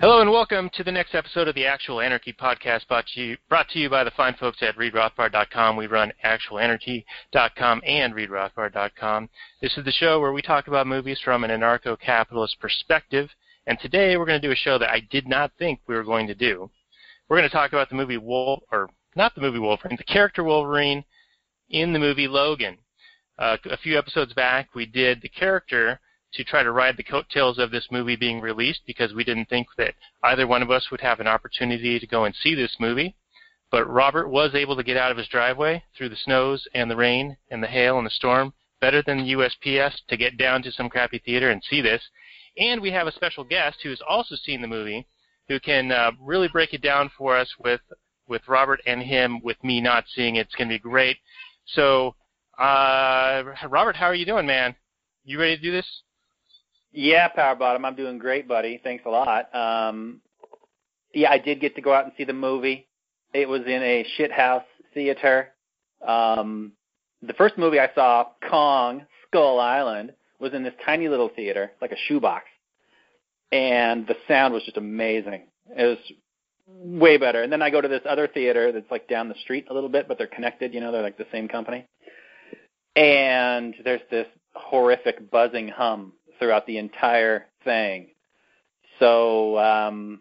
Hello and welcome to the next episode of the Actual Anarchy podcast brought to you, brought to you by the fine folks at ReadRothbard.com. We run ActualAnarchy.com and ReadRothbard.com. This is the show where we talk about movies from an anarcho-capitalist perspective. And today we're going to do a show that I did not think we were going to do. We're going to talk about the movie Wolf, or not the movie Wolverine, the character Wolverine in the movie Logan. Uh, a few episodes back, we did the character to try to ride the coattails of this movie being released because we didn't think that either one of us would have an opportunity to go and see this movie. But Robert was able to get out of his driveway through the snows and the rain and the hail and the storm better than the USPS to get down to some crappy theater and see this. And we have a special guest who has also seen the movie who can uh, really break it down for us with with Robert and him with me not seeing it. It's going to be great. So, uh, Robert, how are you doing, man? You ready to do this? Yeah, Power Bottom, I'm doing great, buddy. Thanks a lot. Um, yeah, I did get to go out and see the movie. It was in a shithouse theater. Um, the first movie I saw, Kong Skull Island, was in this tiny little theater, like a shoebox, and the sound was just amazing. It was way better. And then I go to this other theater that's like down the street a little bit, but they're connected. You know, they're like the same company. And there's this horrific buzzing hum throughout the entire thing. So um,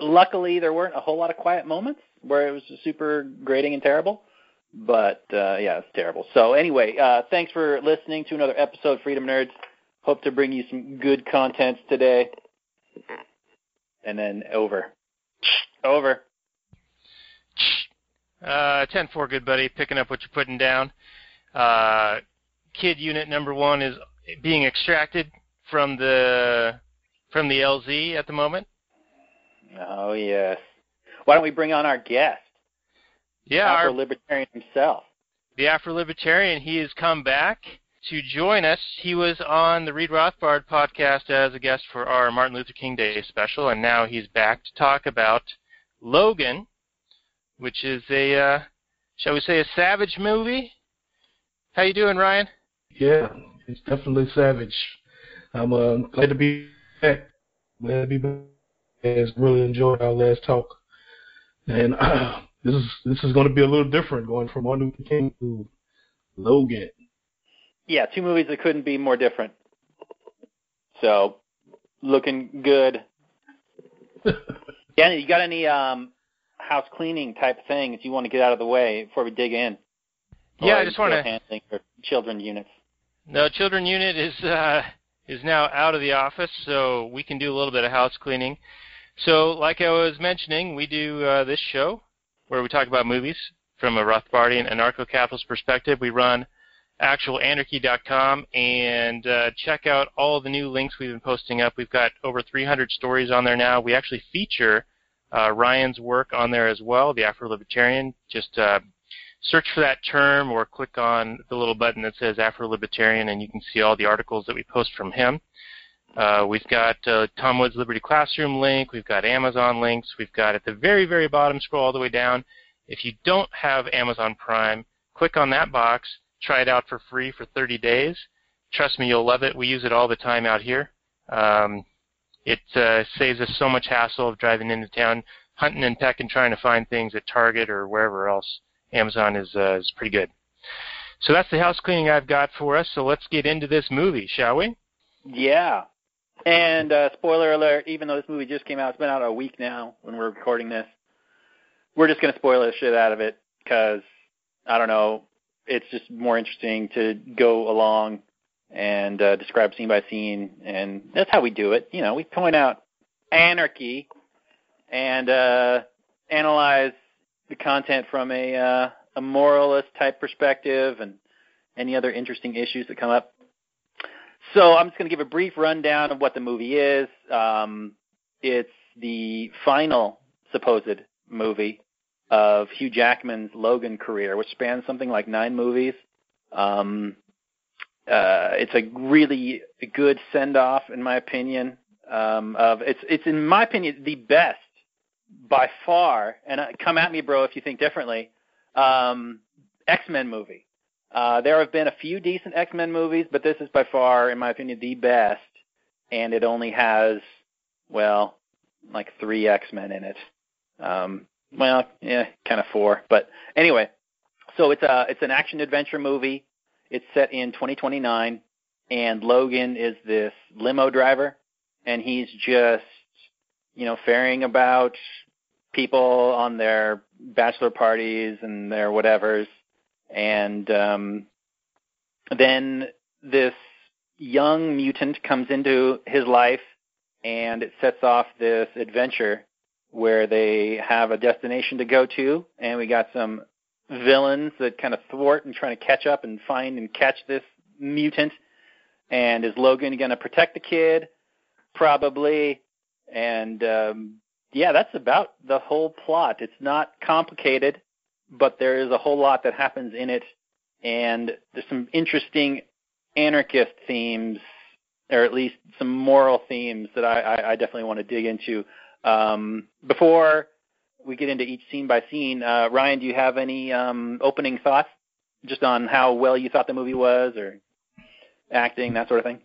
luckily, there weren't a whole lot of quiet moments where it was super grating and terrible. But uh, yeah, it's terrible. So anyway, uh, thanks for listening to another episode, of Freedom Nerds. Hope to bring you some good content today. And then over. Over. Uh, 10-4, good buddy. Picking up what you're putting down. Uh, kid unit number one is being extracted from the from the LZ at the moment. Oh yes. Why don't we bring on our guest, Yeah, our, Afro Libertarian himself? the Afro Libertarian. He has come back to join us. He was on the Read Rothbard podcast as a guest for our Martin Luther King Day special, and now he's back to talk about Logan, which is a uh, shall we say a savage movie. How you doing, Ryan? Yeah, it's definitely savage. I'm uh, glad to be back. Glad to be back. Has really enjoyed our last talk, and uh, this is this is going to be a little different going from Martin Luther King to Logan. Yeah, two movies that couldn't be more different. So, looking good. Danny, you got any um, house cleaning type things you want to get out of the way before we dig in? Yeah, Or I just still wanna- handling your children units. No, children unit is uh, is now out of the office, so we can do a little bit of house cleaning. So, like I was mentioning, we do uh, this show where we talk about movies from a Rothbardian anarcho-capitalist perspective. We run actualanarchy.com and uh, check out all the new links we've been posting up. We've got over 300 stories on there now. We actually feature uh, Ryan's work on there as well, the Afro-Libertarian. Just uh, search for that term or click on the little button that says Afro-Libertarian and you can see all the articles that we post from him. Uh, we've got uh, Tom Woods' Liberty Classroom link. We've got Amazon links. We've got at the very, very bottom, scroll all the way down. If you don't have Amazon Prime, click on that box. Try it out for free for 30 days. Trust me, you'll love it. We use it all the time out here. Um, it uh, saves us so much hassle of driving into town, hunting and pecking, trying to find things at Target or wherever else. Amazon is uh, is pretty good. So that's the house cleaning I've got for us. So let's get into this movie, shall we? Yeah. And uh, spoiler alert, even though this movie just came out, it's been out a week now when we're recording this. We're just going to spoil the shit out of it because, I don't know, it's just more interesting to go along and uh, describe scene by scene. And that's how we do it. You know, we point out anarchy and uh, analyze the content from a uh, a moralist type perspective and any other interesting issues that come up. So I'm just going to give a brief rundown of what the movie is. Um, it's the final supposed movie of Hugh Jackman's Logan career, which spans something like nine movies. Um, uh, it's a really good send off, in my opinion. Um, of it's it's in my opinion the best by far. And uh, come at me, bro, if you think differently. Um, X Men movie. Uh, there have been a few decent X Men movies, but this is by far, in my opinion, the best. And it only has, well, like three X Men in it. Um, well, yeah, kind of four, but anyway. So it's a it's an action adventure movie. It's set in 2029, and Logan is this limo driver, and he's just you know ferrying about people on their bachelor parties and their whatevers, and um, then this young mutant comes into his life, and it sets off this adventure where they have a destination to go to, and we got some villains that kind of thwart and trying to catch up and find and catch this mutant. And is Logan going to protect the kid? Probably. And um, yeah, that's about the whole plot. It's not complicated, but there is a whole lot that happens in it, and there's some interesting anarchist themes, or at least some moral themes that I, I, I definitely want to dig into. Um, before we get into each scene by scene, uh, Ryan, do you have any um, opening thoughts just on how well you thought the movie was, or acting, that sort of thing?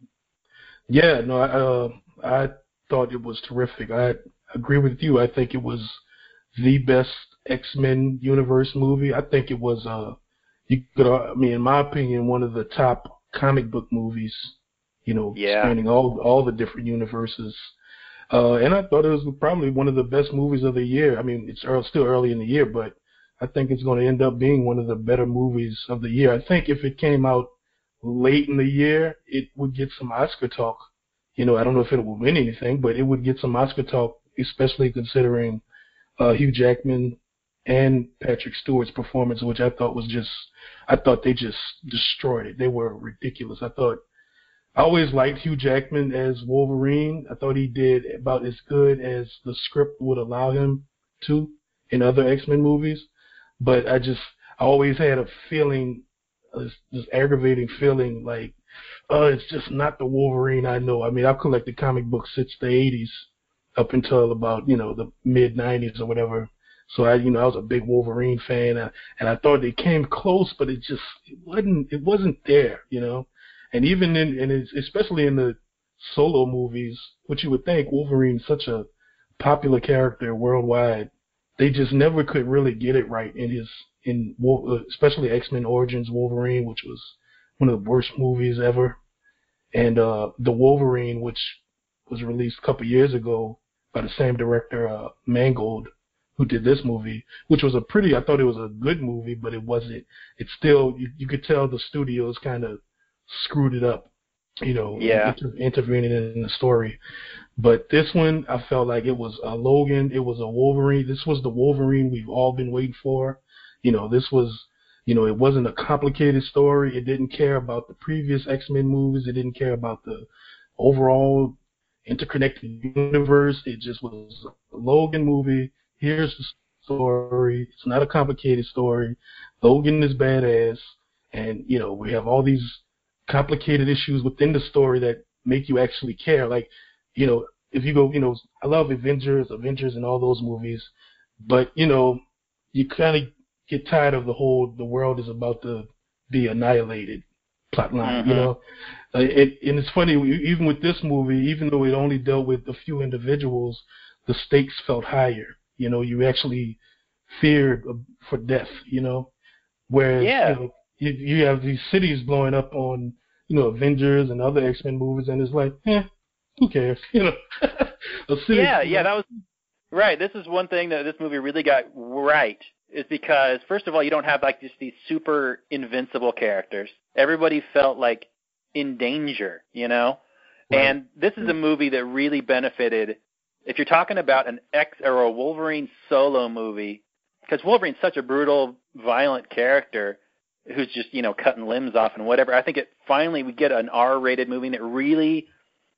Yeah, no, I, uh, I thought it was terrific. I agree with you. I think it was the best X Men universe movie. I think it was, uh, you could, uh, I mean, in my opinion, one of the top comic book movies. You know, Yeah. spanning all all the different universes. Uh, and I thought it was probably one of the best movies of the year. I mean, it's early, still early in the year, but I think it's going to end up being one of the better movies of the year. I think if it came out late in the year, it would get some Oscar talk. You know, I don't know if it would win anything, but it would get some Oscar talk, especially considering uh, Hugh Jackman and Patrick Stewart's performance, which I thought was just, I thought they just destroyed it. They were ridiculous. I thought, I always liked Hugh Jackman as Wolverine. I thought he did about as good as the script would allow him to in other X-Men movies. But I just, I always had a feeling, this, this aggravating feeling like, uh, it's just not the Wolverine I know. I mean, I've collected comic books since the 80s up until about, you know, the mid 90s or whatever. So I, you know, I was a big Wolverine fan and, and I thought they came close, but it just, it wasn't, it wasn't there, you know? And even in, and especially in the solo movies, which you would think Wolverine's such a popular character worldwide, they just never could really get it right in his, in, uh, especially X-Men Origins Wolverine, which was one of the worst movies ever. And, uh, The Wolverine, which was released a couple years ago by the same director, uh, Mangold, who did this movie, which was a pretty, I thought it was a good movie, but it wasn't, it's still, you, you could tell the studios kind of screwed it up, you know, Yeah. inter- intervening in the story. But this one, I felt like it was a Logan, it was a Wolverine. This was the Wolverine we've all been waiting for. You know, this was, you know, it wasn't a complicated story. It didn't care about the previous X-Men movies. It didn't care about the overall interconnected universe. It just was a Logan movie. Here's the story. It's not a complicated story. Logan is badass. And, you know, we have all these complicated issues within the story that make you actually care. Like, you know, if you go, you know, I love Avengers, Avengers, and all those movies, but you know, you kind of get tired of the whole the world is about to be annihilated plotline. Mhm. You know, uh, it, and it's funny even with this movie, even though it only dealt with a few individuals, the stakes felt higher. You know, you actually feared uh, for death. You know, whereas Yeah. you, know, you, you have these cities blowing up on you know Avengers and other X Men movies, and it's like, eh, who cares? You know, a city, Yeah, yeah, that was right. This is one thing that this movie really got right is because first of all, you don't have like just these super invincible characters. Everybody felt like in danger, you know. Right. And this is a movie that really benefited if you're talking about an X or a Wolverine solo movie, because Wolverine's such a brutal, violent character who's just you know cutting limbs off and whatever. I think it finally we get an R-rated movie that really,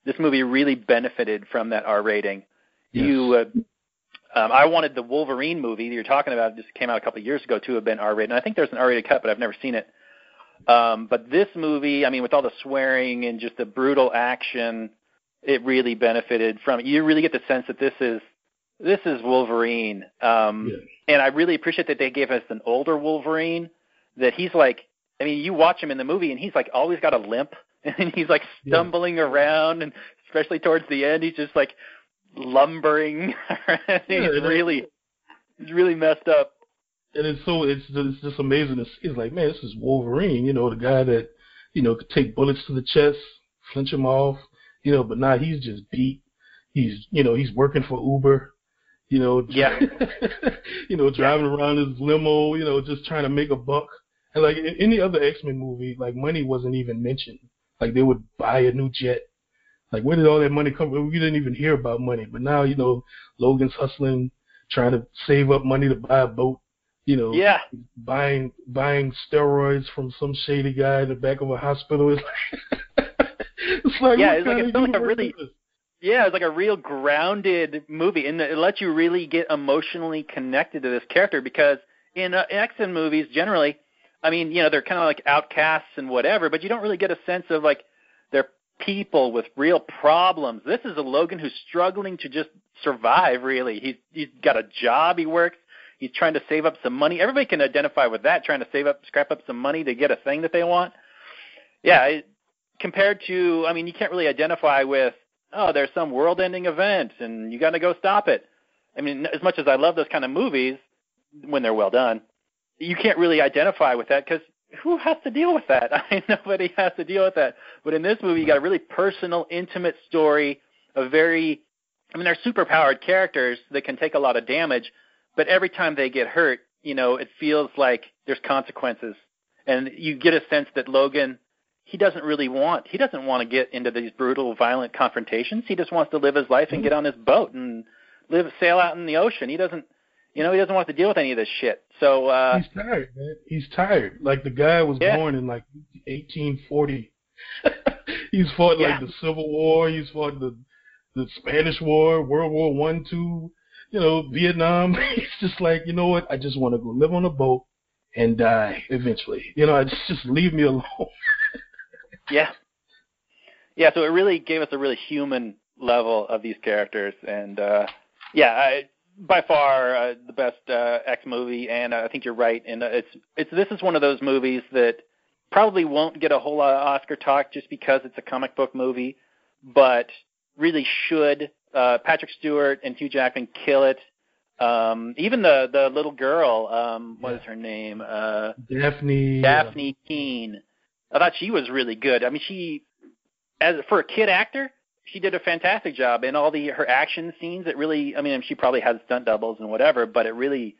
this movie really benefited from that R rating. Yes. You, uh, um, I wanted the Wolverine movie that you're talking about just came out a couple of years ago to have been R-rated. And I think there's an R-rated cut, but I've never seen it. Um, but this movie, I mean, with all the swearing and just the brutal action, it really benefited from it. You really get the sense that this is this is Wolverine. Um, Yeah. And I really appreciate that they gave us an older Wolverine. That he's like, I mean, you watch him in the movie, and he's like always got a limp, and he's like Yeah. stumbling around, and especially towards the end, he's just like lumbering. he's Yeah, really, he's really messed up. and it's so it's it's just amazing. It's, it's like, man, this is Wolverine. You know, the guy that you know could take bullets to the chest, flinch him off. You know, but now he's just beat. He's you know he's working for Uber. You know, Yeah. you know, driving around his limo. You know, just trying to make a buck. And like in any other X Men movie, like money wasn't even mentioned. Like they would buy a new jet. Like where did all that money come from? We didn't even hear about money. But now, you know, Logan's hustling, trying to save up money to buy a boat. You know, Yeah, buying buying steroids from some shady guy in the back of a hospital. It's like, it's like Yeah, it's like- kind it like a really- Yeah, it's like a real grounded movie, and it lets you really get emotionally connected to this character because in uh, X-Men movies, generally, I mean, you know, they're kind of like outcasts and whatever, but you don't really get a sense of like they're people with real problems. This is a Logan who's struggling to just survive. Really, he's he's got a job, he works, he's trying to save up some money. Everybody can identify with that, trying to save up, scrap up some money to get a thing that they want. Yeah, it, compared to, I mean, you can't really identify with oh, there's some world-ending event and you got to go stop it. I mean, as much as I love those kind of movies when they're well done, you can't really identify with that because who has to deal with that? I mean, nobody has to deal with that. But in this movie, you got a really personal, intimate story, a very, I mean, they're superpowered characters that can take a lot of damage, but every time they get hurt, you know, it feels like there's consequences. And you get a sense that Logan, he doesn't really want he doesn't want to get into these brutal violent confrontations he just wants to live his life and get on his boat and live sail out in the ocean he doesn't you know he doesn't want to deal with any of this shit so uh He's tired, man. He's tired. Like the guy was Yeah. born in like 1840. he's fought Yeah. like the Civil War. He's fought the the Spanish War, World War One, Two. You know, Vietnam. He's just like, you know what? I just want to go live on a boat and die eventually. You know, I just just leave me alone. Yeah yeah so it really gave us a really human level of these characters and uh yeah I, by far uh, the best uh, X movie, and uh, I think you're right. And uh, it's it's this is one of those movies that probably won't get a whole lot of Oscar talk just because it's a comic book movie, but really should. Uh, Patrick Stewart and Hugh Jackman kill it. Um, even the the little girl, um, what what is her name? Uh, Dafne. Dafne Keen. I thought she was really good. I mean, she as for a kid actor, she did a fantastic job in all the her action scenes. It really, I mean, she probably has stunt doubles and whatever, but it really,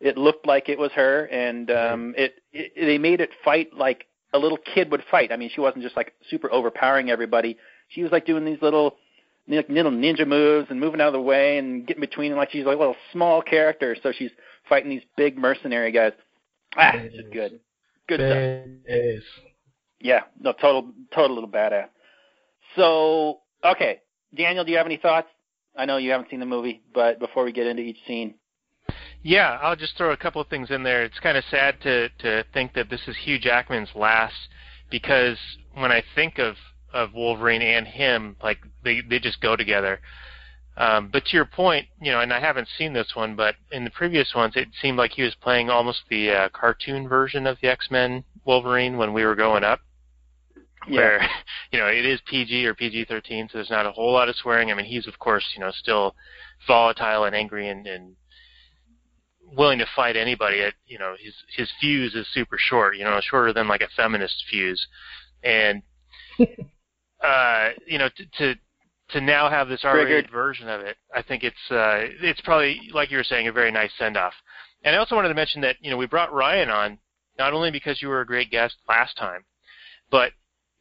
it looked like it was her, and um, it, it they made it fight like a little kid would fight. I mean, she wasn't just like super overpowering everybody. She was like doing these little like little ninja moves and moving out of the way and getting between them like she's like a little small character. So she's fighting these big mercenary guys. Ah, it's good. Good stuff. Yeah, no, total, total little badass. So, okay, Daniel, do you have any thoughts? I know you haven't seen the movie, but before we get into each scene, Yeah, I'll just throw a couple of things in there. It's kind of sad to to think that this is Hugh Jackman's last because when I think of of Wolverine and him, like they they just go together. Um, but to your point, you know, and I haven't seen this one, but in the previous ones, it seemed like he was playing almost the uh, cartoon version of the X-Men Wolverine when we were growing up, where you know it is PG or PG-13, so there's not a whole lot of swearing. I mean, he's of course, you know, still volatile and angry and, and willing to fight anybody. At you know, his his fuse is super short. You know, shorter than like a feminist fuse, and uh, you know, to, to to now have this R-rated version of it, I think it's uh, it's probably like you were saying a very nice send off. And I also wanted to mention that you know we brought Ryan on not only because you were a great guest last time, but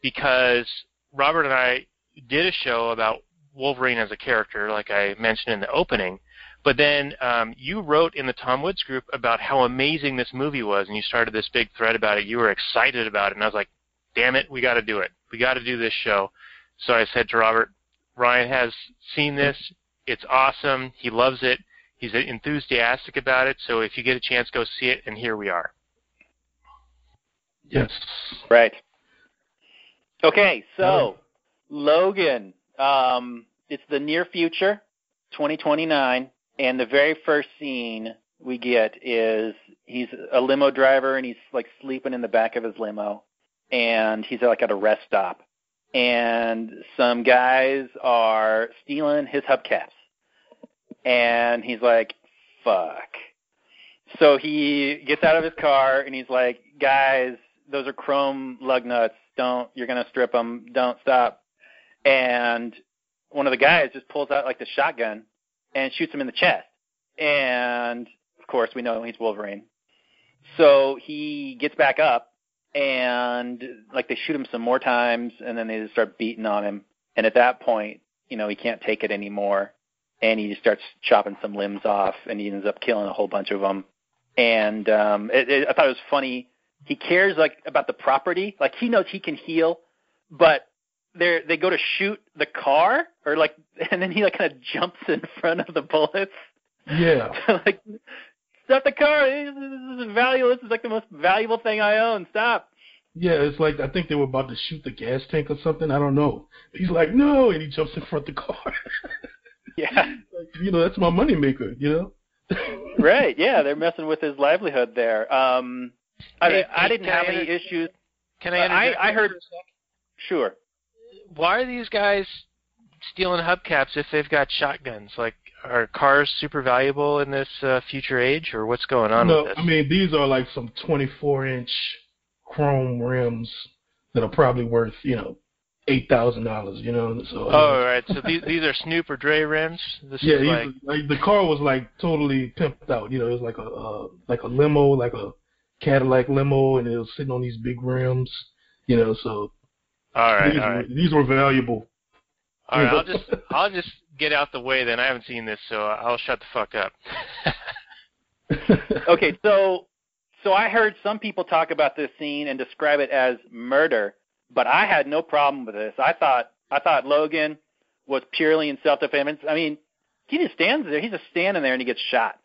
because Robert and I did a show about Wolverine as a character, like I mentioned in the opening. But then um, you wrote in the Tom Woods group about how amazing this movie was, and you started this big thread about it. You were excited about it, and I was like, "Damn it, we got to do it. We got to do this show." So I said to Robert, "Ryan has seen this. It's awesome. He loves it. He's enthusiastic about it. So if you get a chance, go see it." And here we are. Yes. Right. Okay, so Logan, um, it's the near future, 2029, and the very first scene we get is he's a limo driver and he's like sleeping in the back of his limo, and he's like at a rest stop, and some guys are stealing his hubcaps, and he's like, "Fuck." So he gets out of his car and he's like, "Guys, those are chrome lug nuts. Don't you're gonna strip them? Don't stop." And one of the guys just pulls out like the shotgun and shoots him in the chest. And of course, we know he's Wolverine. So he gets back up and like they shoot him some more times and then they just start beating on him. And at that point, you know, he can't take it anymore and he just starts chopping some limbs off and he ends up killing a whole bunch of them. And um it, it, I thought it was funny. He cares like about the property. Like he knows he can heal, but they they go to shoot the car or like and then he like kind of jumps in front of the bullets Yeah. like stop the car this is valuable this is like the most valuable thing i own stop Yeah, it's like I think they were about to shoot the gas tank or something. I don't know. He's like, no, and he jumps in front of the car. yeah like, you know, that's my moneymaker. You know. right yeah they're messing with his livelihood there um i Hey, i didn't have I any inter- issues Can I? I- I heard- for a sec? sure Why are these guys stealing hubcaps if they've got shotguns? Like, are cars super valuable in this uh, future age, or what's going on no, with this? I mean these are like some 24 inch chrome rims that are probably worth you know eight thousand dollars. You know. So. oh, all right. So these these are Snoop or Dre rims. This Yeah, is like was, like the car was like totally pimped out. You know, it was like a uh, like a limo, like a Cadillac limo, and it was sitting on these big rims. You know, so all right, these, all were, these were valuable. all right. I'll just I'll just get out the way then. I haven't seen this, so I'll shut the fuck up. okay so so i heard some people talk about this scene and describe it as murder but i had no problem with this i thought i thought logan was purely in self defense i mean he just stands there he's just standing there and he gets shot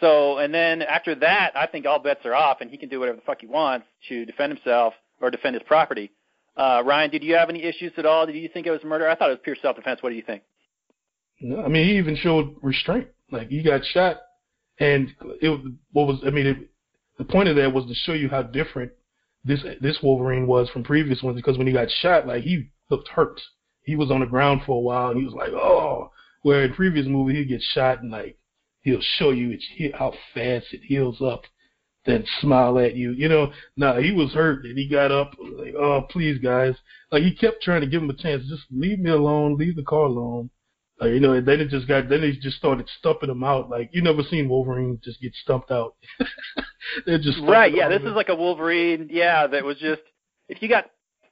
so and then after that i think all bets are off and he can do whatever the fuck he wants to defend himself or defend his property uh ryan did you have any issues at all did you think it was murder i thought it was pure self defense what do you think I mean, he even showed restraint. Like he got shot, and it what was I mean, it, the point of that was to show you how different this this Wolverine was from previous ones. Because when he got shot, like he looked hurt. He was on the ground for a while, and he was like, oh. Where in previous movie he'd get shot and like he'll show you it, how fast it heals up, then smile at you. You know, nah, he was hurt and he got up like, oh please guys. Like he kept trying to give him a chance. Just leave me alone. Leave the car alone. Like, you know, and then it just got, then they just started stumping him out. Like, you never seen Wolverine just get stumped out. They're just Right. Yeah. This out. is like a Wolverine. Yeah. That was just if you got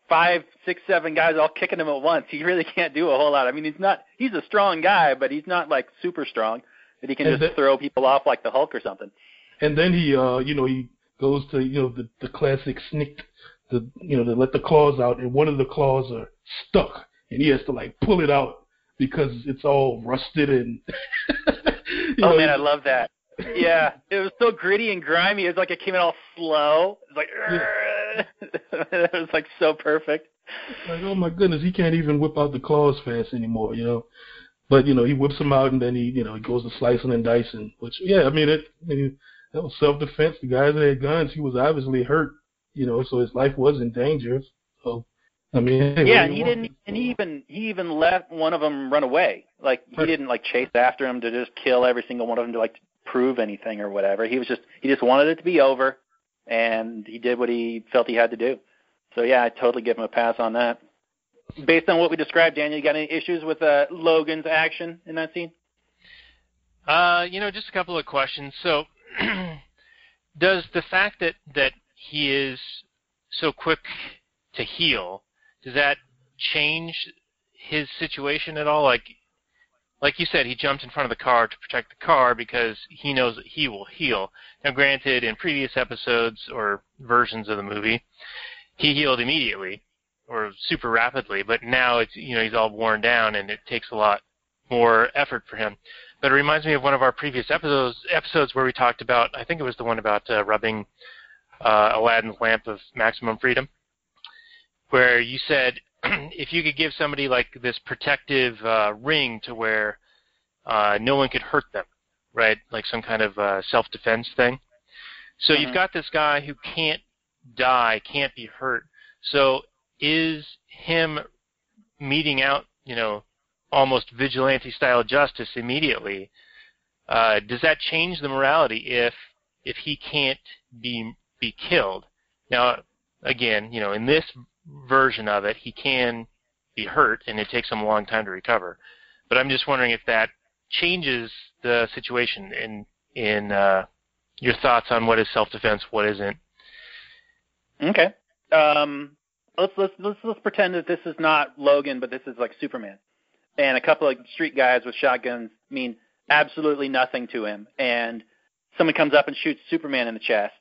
five, six, seven guys all kicking him at once, he really can't do a whole lot. I mean, he's not. He's a strong guy, but he's not like super strong that he can just the- throw people off like the Hulk or something. And then he, uh, you know, he goes to, you know, the the classic snikt, the, you know, to let the claws out, and one of the claws are stuck, and he has to like pull it out because it's all rusted and. Oh know, man, I love that. Yeah, it was so gritty and grimy. It was like it came in all slow. It was like it was like so perfect. Like, oh my goodness, he can't even whip out the claws fast anymore, you know. But you know, he whips him out and then he, you know, he goes to slicing and dicing. Which, yeah, I mean, it, I mean, that was self-defense. The guys that had guns, he was obviously hurt, you know, so his life was in danger. So, I mean, hey, Yeah, and he want? didn't. And he even he even let one of them run away. Like he Right. didn't like chase after him to just kill every single one of them to like prove anything or whatever. He was just he just wanted it to be over, and he did what he felt he had to do. So yeah, I totally give him a pass on that. Based on what we described, Daniel, you got any issues with uh, Logan's action in that scene? Uh, you know, just a couple of questions. So, does the fact that that he is so quick to heal does that change his situation at all? Like, like you said, he jumped in front of the car to protect the car because he knows that he will heal. Now, granted, in previous episodes or versions of the movie, he healed immediately or super rapidly, but now it's you know he's all worn down and it takes a lot more effort for him. But it reminds me of one of our previous episodes episodes where we talked about I think it was the one about uh, rubbing uh, Aladdin's lamp of maximum freedom, where you said if you could give somebody like this protective uh, ring to where uh, no one could hurt them, right? Like some kind of uh, self-defense thing. So Mhm. you've got this guy who can't die, can't be hurt. So is him meting out, you know, almost vigilante style justice immediately? Uh, does that change the morality if if he can't be be killed? Now, again, you know, in this version of it, he can be hurt, and it takes him a long time to recover. But I'm just wondering if that changes the situation in in uh, your thoughts on what is self-defense, what isn't. Okay. Um, let's let's let's let's pretend that this is not Logan, but this is like Superman, and a couple of street guys with shotguns mean absolutely nothing to him, and someone comes up and shoots Superman in the chest.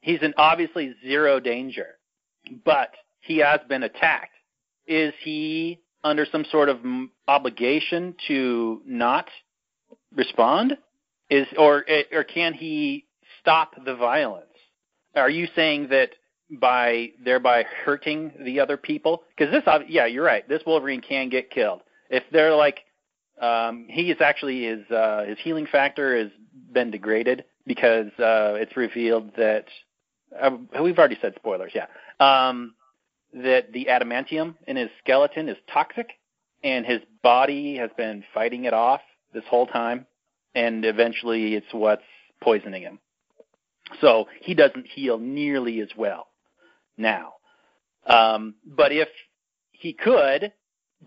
He's in obviously zero danger, but he has been attacked. Is he under some sort of obligation to not respond? Is or or can he stop the violence? Are you saying that by thereby hurting the other people? Because this, yeah, you're right. This Wolverine can get killed if they're like, um, he is actually his uh, his healing factor has been degraded because uh, it's revealed that uh, we've already said spoilers, yeah, um, that the adamantium in his skeleton is toxic, and his body has been fighting it off this whole time, and eventually it's what's poisoning him. So he doesn't heal nearly as well now. Um, but if he could,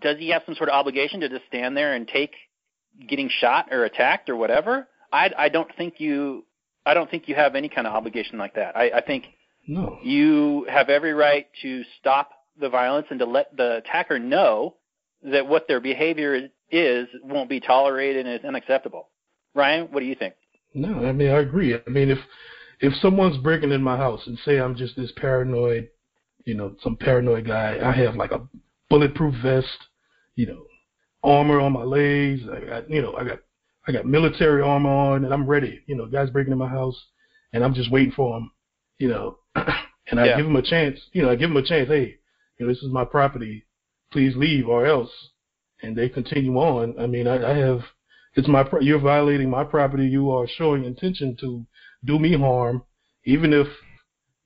does he have some sort of obligation to just stand there and take getting shot or attacked or whatever? I, I don't think you. I don't think you have any kind of obligation like that. I, I think No. you have every right to stop the violence and to let the attacker know that what their behavior is won't be tolerated and is unacceptable. Ryan, what do you think? No, I mean I agree. I mean if if someone's breaking in my house and say I'm just this paranoid, you know, some paranoid guy, I have like a bulletproof vest, you know, armor on my legs, I got you know, I got I got military armor on and I'm ready. You know, guys breaking in my house and I'm just waiting for them, you know. and I Yeah. give them a chance, you know, I give them a chance, hey, you know, this is my property. Please leave or else. And they continue on. I mean, I, I have it's my you're violating my property. You are showing intention to do me harm, even if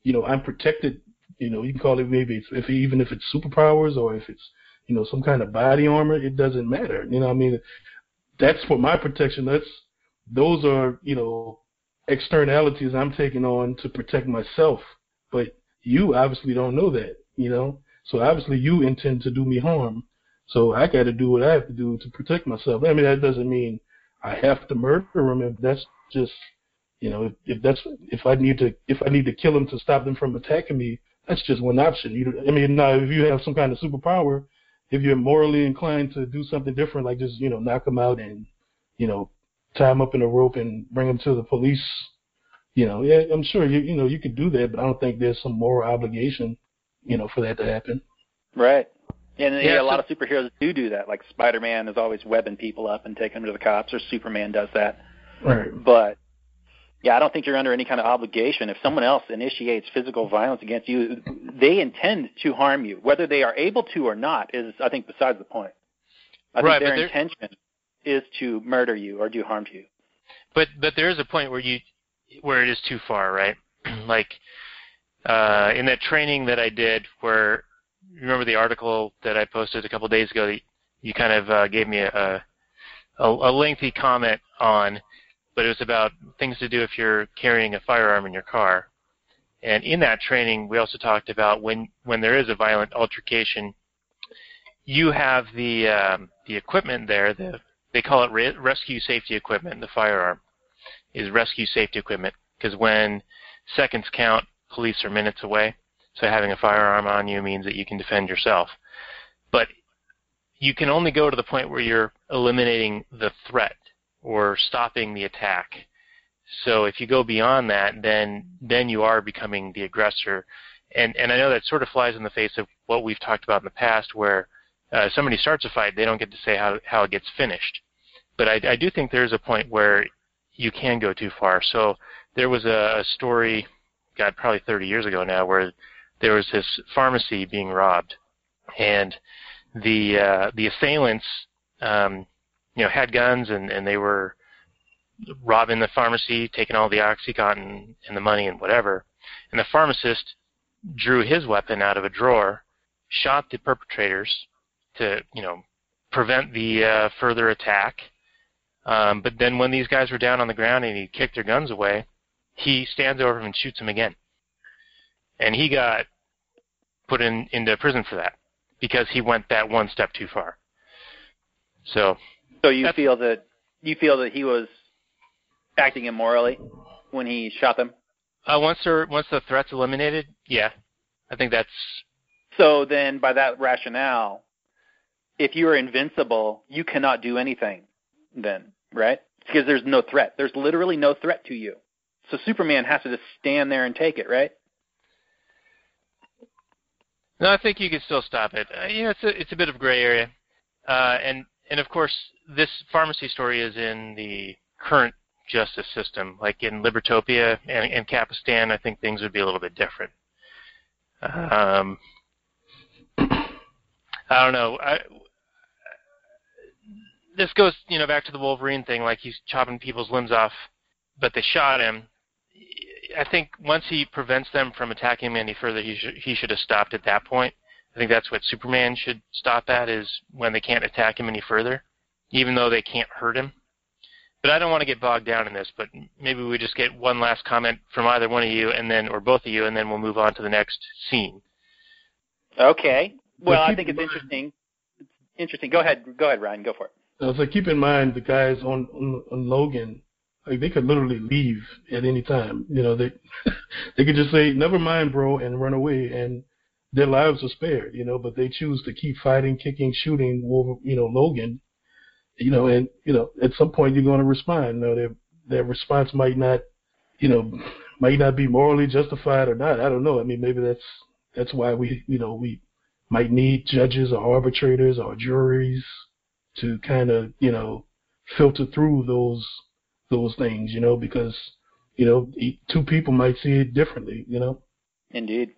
you know I'm protected. You know, you can call it maybe it's, if even if it's superpowers or if it's you know some kind of body armor. It doesn't matter. You know, I mean, that's for my protection. That's those are you know externalities I'm taking on to protect myself. But you obviously don't know that. You know, so obviously you intend to do me harm. So I got to do what I have to do to protect myself. I mean, that doesn't mean I have to murder him. If that's just, you know, if, if that's if I need to if I need to kill them to stop them from attacking me, that's just one option. You, I mean, now if you have some kind of superpower, if you're morally inclined to do something different, like just you know knock them out and you know tie them up in a rope and bring them to the police, you know, yeah, I'm sure you you know you could do that, but I don't think there's some moral obligation, you know, for that to happen. Right. And yeah, Yeah, a lot of superheroes do do that. Like Spider-Man is always webbing people up and taking them to the cops, or Superman does that. Right. But yeah, I don't think you're under any kind of obligation. If someone else initiates physical violence against you, they intend to harm you. Whether they are able to or not is, I think, besides the point. I Right, think their intention is to murder you or do harm to you. But but there is a point where you where it is too far, right? like uh, in that training that I did, where remember the article that I posted a couple days ago. That you kind of uh, gave me a, a a lengthy comment on, but it was about things to do if you're carrying a firearm in your car. And in that training, we also talked about when when there is a violent altercation, you have the um, the equipment there. The they call it re- rescue safety equipment. The firearm is rescue safety equipment because when seconds count, police are minutes away. So having a firearm on you means that you can defend yourself. But you can only go to the point where you're eliminating the threat or stopping the attack. So if you go beyond that, then then you are becoming the aggressor. And and I know that sort of flies in the face of what we've talked about in the past, where uh, somebody starts a fight, they don't get to say how how it gets finished. But I, I do think there is a point where you can go too far. So there was a, a story, God, probably 30 years ago now, where there was this pharmacy being robbed, and the uh, the assailants, um, you know, had guns and and they were robbing the pharmacy, taking all the oxycontin and the money and whatever. And the pharmacist drew his weapon out of a drawer, shot the perpetrators to you know prevent the uh, further attack. Um, but then when these guys were down on the ground and he kicked their guns away, he stands over them and shoots them again. And he got put in into prison for that because he went that one step too far. So So you That's- feel that you feel that he was acting immorally when he shot them. uh, once they're, once the threat's eliminated, yeah, I think that's So then, by that rationale, if you are invincible, you cannot do anything. Then, right? Because there's no threat. There's literally no threat to you. So Superman has to just stand there and take it, right? No, I think you can still stop it. Uh, you know, it's a it's a bit of gray area, uh, and and of course, this pharmacy story is in the current justice system. Like in Libertopia and, and Capistan, I think things would be a little bit different. Um, I don't know. I, this goes, you know, back to the Wolverine thing. Like he's chopping people's limbs off, but they shot him. I think once he prevents them from attacking him any further, he should he should have stopped at that point. I think that's what Superman should stop at is when they can't attack him any further, even though they can't hurt him. But I don't want to get bogged down in this. But maybe we just get one last comment from either one of you, and then or both of you, and then we'll move on to the next scene. Okay. Well, But I think it's mind- interesting. It's interesting. Go ahead. Go ahead, Ryan. Go for it. Uh, so keep in mind the guys on, on on Logan, like they could literally leave at any time. You know, they they could just say, "Never mind, bro," and run away, and their lives are spared. You know, but they choose to keep fighting, kicking, shooting. Wolver, you know, Logan. You know, and you know, at some point you're going to respond. You know, their their response might not, you know, might not be morally justified or not. I don't know. I mean, maybe that's that's why we, you know, we might need judges or arbitrators or juries to kind of you know filter through those those things you know because you know two people might see it differently you know Indeed.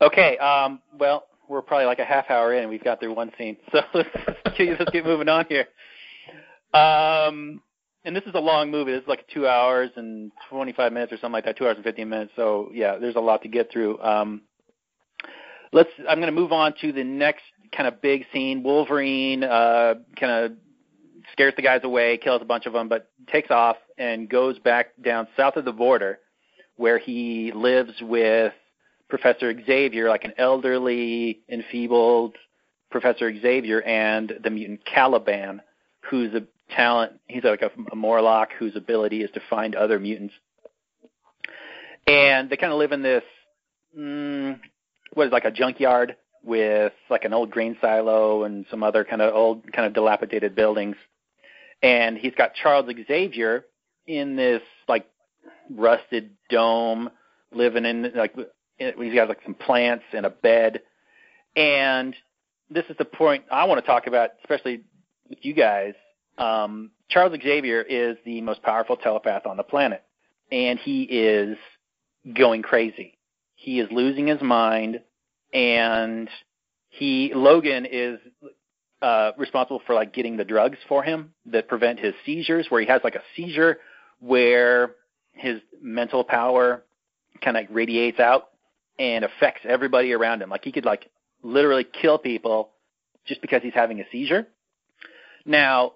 Okay. Um, well, we're probably like a half hour in, and we've got through one scene. So let's let's get moving on here. Um, and this is a long movie. This is like two hours and 25 minutes or something like that. Two hours and 15 minutes. So yeah, there's a lot to get through. Um, let's. I'm going to move on to the next kind of big scene. Wolverine uh, kind of scares the guys away, kills a bunch of them, but takes off and goes back down south of the border, where he lives with Professor Xavier, like an elderly, enfeebled Professor Xavier, and the mutant Caliban, who's a talent. He's like a, a Morlock whose ability is to find other mutants. And they kind of live in this, mm, what is it, like a junkyard with like an old grain silo and some other kind of old, kind of dilapidated buildings. And he's got Charles Xavier in this like rusted dome, living in like he's got like some plants and a bed. And this is the point I want to talk about, especially with you guys. Um, Charles Xavier is the most powerful telepath on the planet, and he is going crazy. He is losing his mind, and he Logan is uh, responsible for like getting the drugs for him that prevent his seizures. Where he has like a seizure where his mental power kind of radiates out and affects everybody around him. Like he could like literally kill people just because he's having a seizure. Now,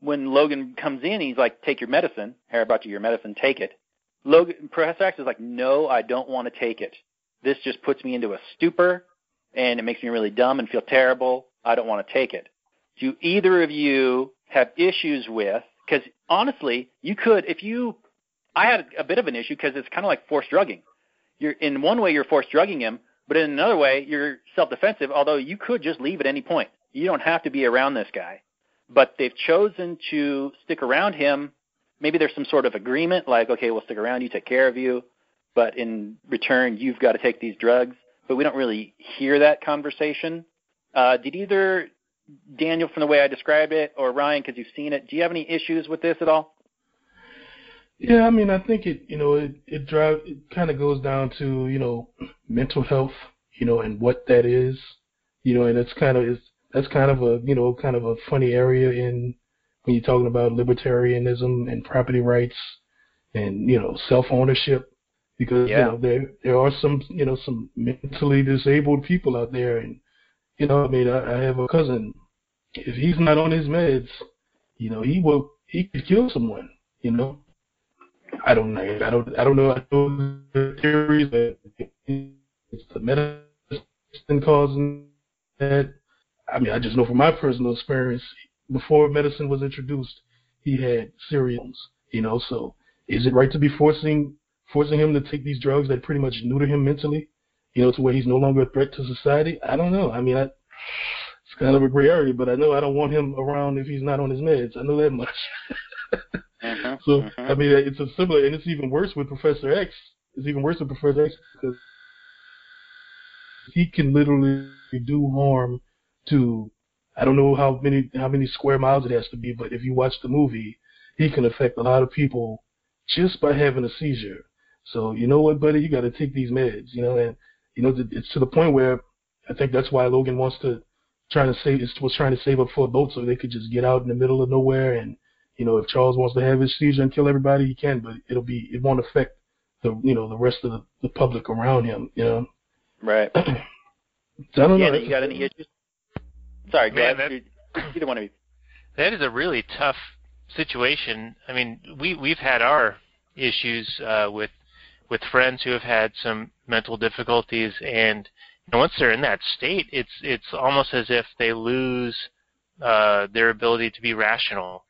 when Logan comes in, he's like, "Take your medicine. Harry brought you your medicine. Take it." Logan, Professor X is like, "No, I don't want to take it. This just puts me into a stupor, and it makes me really dumb and feel terrible. I don't want to take it." Do either of you have issues with? Because honestly, you could if you. I had a bit of an issue because it's kind of like forced drugging. You're in one way you're forced drugging him, but in another way you're self-defensive. Although you could just leave at any point. You don't have to be around this guy but they've chosen to stick around him. Maybe there's some sort of agreement, like, okay, we'll stick around you, take care of you, but in return, you've got to take these drugs. But we don't really hear that conversation. Uh, did either Daniel, from the way I described it, or Ryan, because you've seen it, do you have any issues with this at all? Yeah, I mean, I think it, you know, it it drive it kind of goes down to you know mental health, you know, and what that is, you know, and it's kind of it's that's kind of a you know kind of a funny area in when you're talking about libertarianism and property rights and you know self ownership because Yeah. you know there there are some you know some mentally disabled people out there and you know I mean I, I have a cousin if he's not on his meds you know he will he could kill someone you know I don't know I don't I don't know I know the theories that it's the medicine causing that I mean, I just know from my personal experience, before medicine was introduced, he had serials, you know, so is it right to be forcing forcing him to take these drugs that pretty much neuter him mentally, you know, to where he's no longer a threat to society? I don't know. I mean, I, it's kind of a gray area, but I know I don't want him around if he's not on his meds. I know that much. Mhm, so, mhm. I mean, it's a similar, and it's even worse with Professor X. It's even worse with Professor X because he can literally do harm to I don't know how many how many square miles it has to be, but if you watch the movie, he can affect a lot of people just by having a seizure. So you know what, buddy, you got to take these meds, you know, and you know it's to the point where I think that's why Logan wants to trying to save was trying to save up for a boat so they could just get out in the middle of nowhere and you know if Charles wants to have his seizure and kill everybody, he can, but it'll be it won't affect the you know the rest of the, the public around him, you know. Right. So I don't Yeah, know. you got any issues? Sorry, go Man, ahead. Either one of you. That is a really tough situation. I mean, we we've had our issues uh, with with friends who have had some mental difficulties, and you know, once they're in that state, it's it's almost as if they lose uh, their ability to be rational,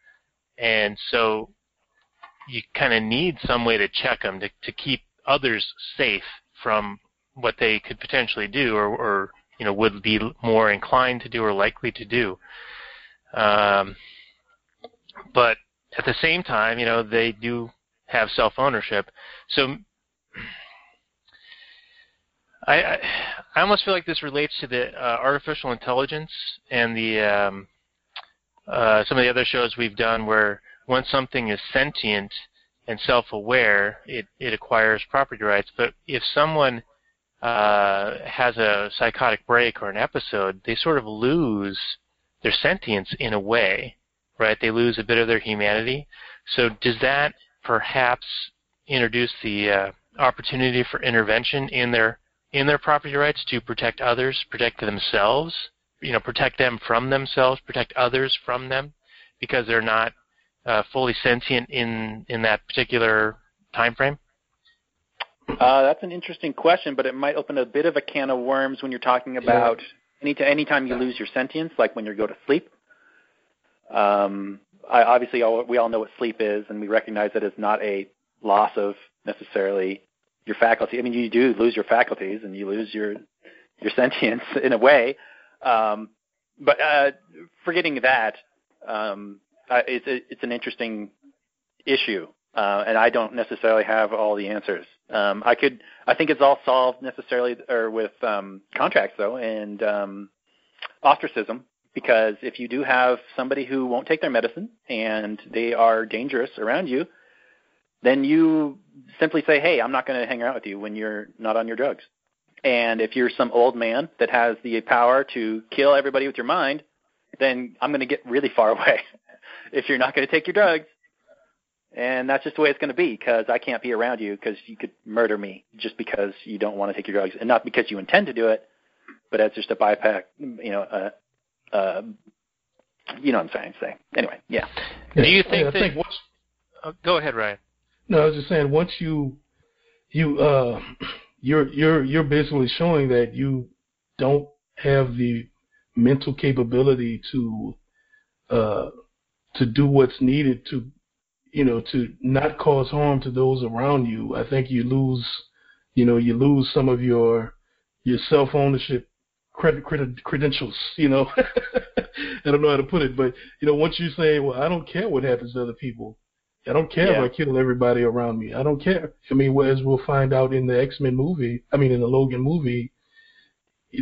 and so you kind of need some way to check them to to keep others safe from what they could potentially do, or, or you know would be more inclined to do or likely to do. Um, but at the same time, you know, they do have self ownership. So I, I I almost feel like this relates to the uh, artificial intelligence and the um, uh, some of the other shows we've done where once something is sentient and self-aware, it, it acquires property rights. But if someone uh, has a psychotic break or an episode, they sort of lose their sentience in a way, right? They lose a bit of their humanity. So does that perhaps introduce the uh, opportunity for intervention in their in their property rights to protect others, protect themselves, you know, protect them from themselves, protect others from them, because they're not uh, fully sentient in in that particular time frame? Uh, that's an interesting question, but it might open a bit of a can of worms when you're talking about any t- anytime you lose your sentience, like when you go to sleep. Um, I, obviously, all, we all know what sleep is, and we recognize that it's not a loss of necessarily your faculty. I mean, you do lose your faculties, and you lose your your sentience in a way. Um, but uh, forgetting that, um, it's it's an interesting issue, uh, and I don't necessarily have all the answers. Um, I could, I think it's all solved necessarily, or with um, contracts though, and um, ostracism. Because if you do have somebody who won't take their medicine and they are dangerous around you, then you simply say, "Hey, I'm not going to hang out with you when you're not on your drugs." And if you're some old man that has the power to kill everybody with your mind, then I'm going to get really far away if you're not going to take your drugs. And that's just the way it's going to be because I can't be around you because you could murder me just because you don't want to take your drugs and not because you intend to do it, but as just a bypass, you know, uh, uh, you know what I'm trying to say. Anyway, yeah. Do you think I that- think once Uh, go ahead, Ryan. No, I was just saying once you you uh you're you're you're basically showing that you don't have the mental capability to uh to do what's needed to you know to not cause harm to those around you. I think you lose you know you lose some of your your self ownership credit, credit credentials. You know, I don't know how to put it, but you know, once you say, "Well, I don't care what happens to other people," I don't care Yeah. if I kill everybody around me. I don't care. I mean, as we'll find out in the X Men movie, I mean, in the Logan movie,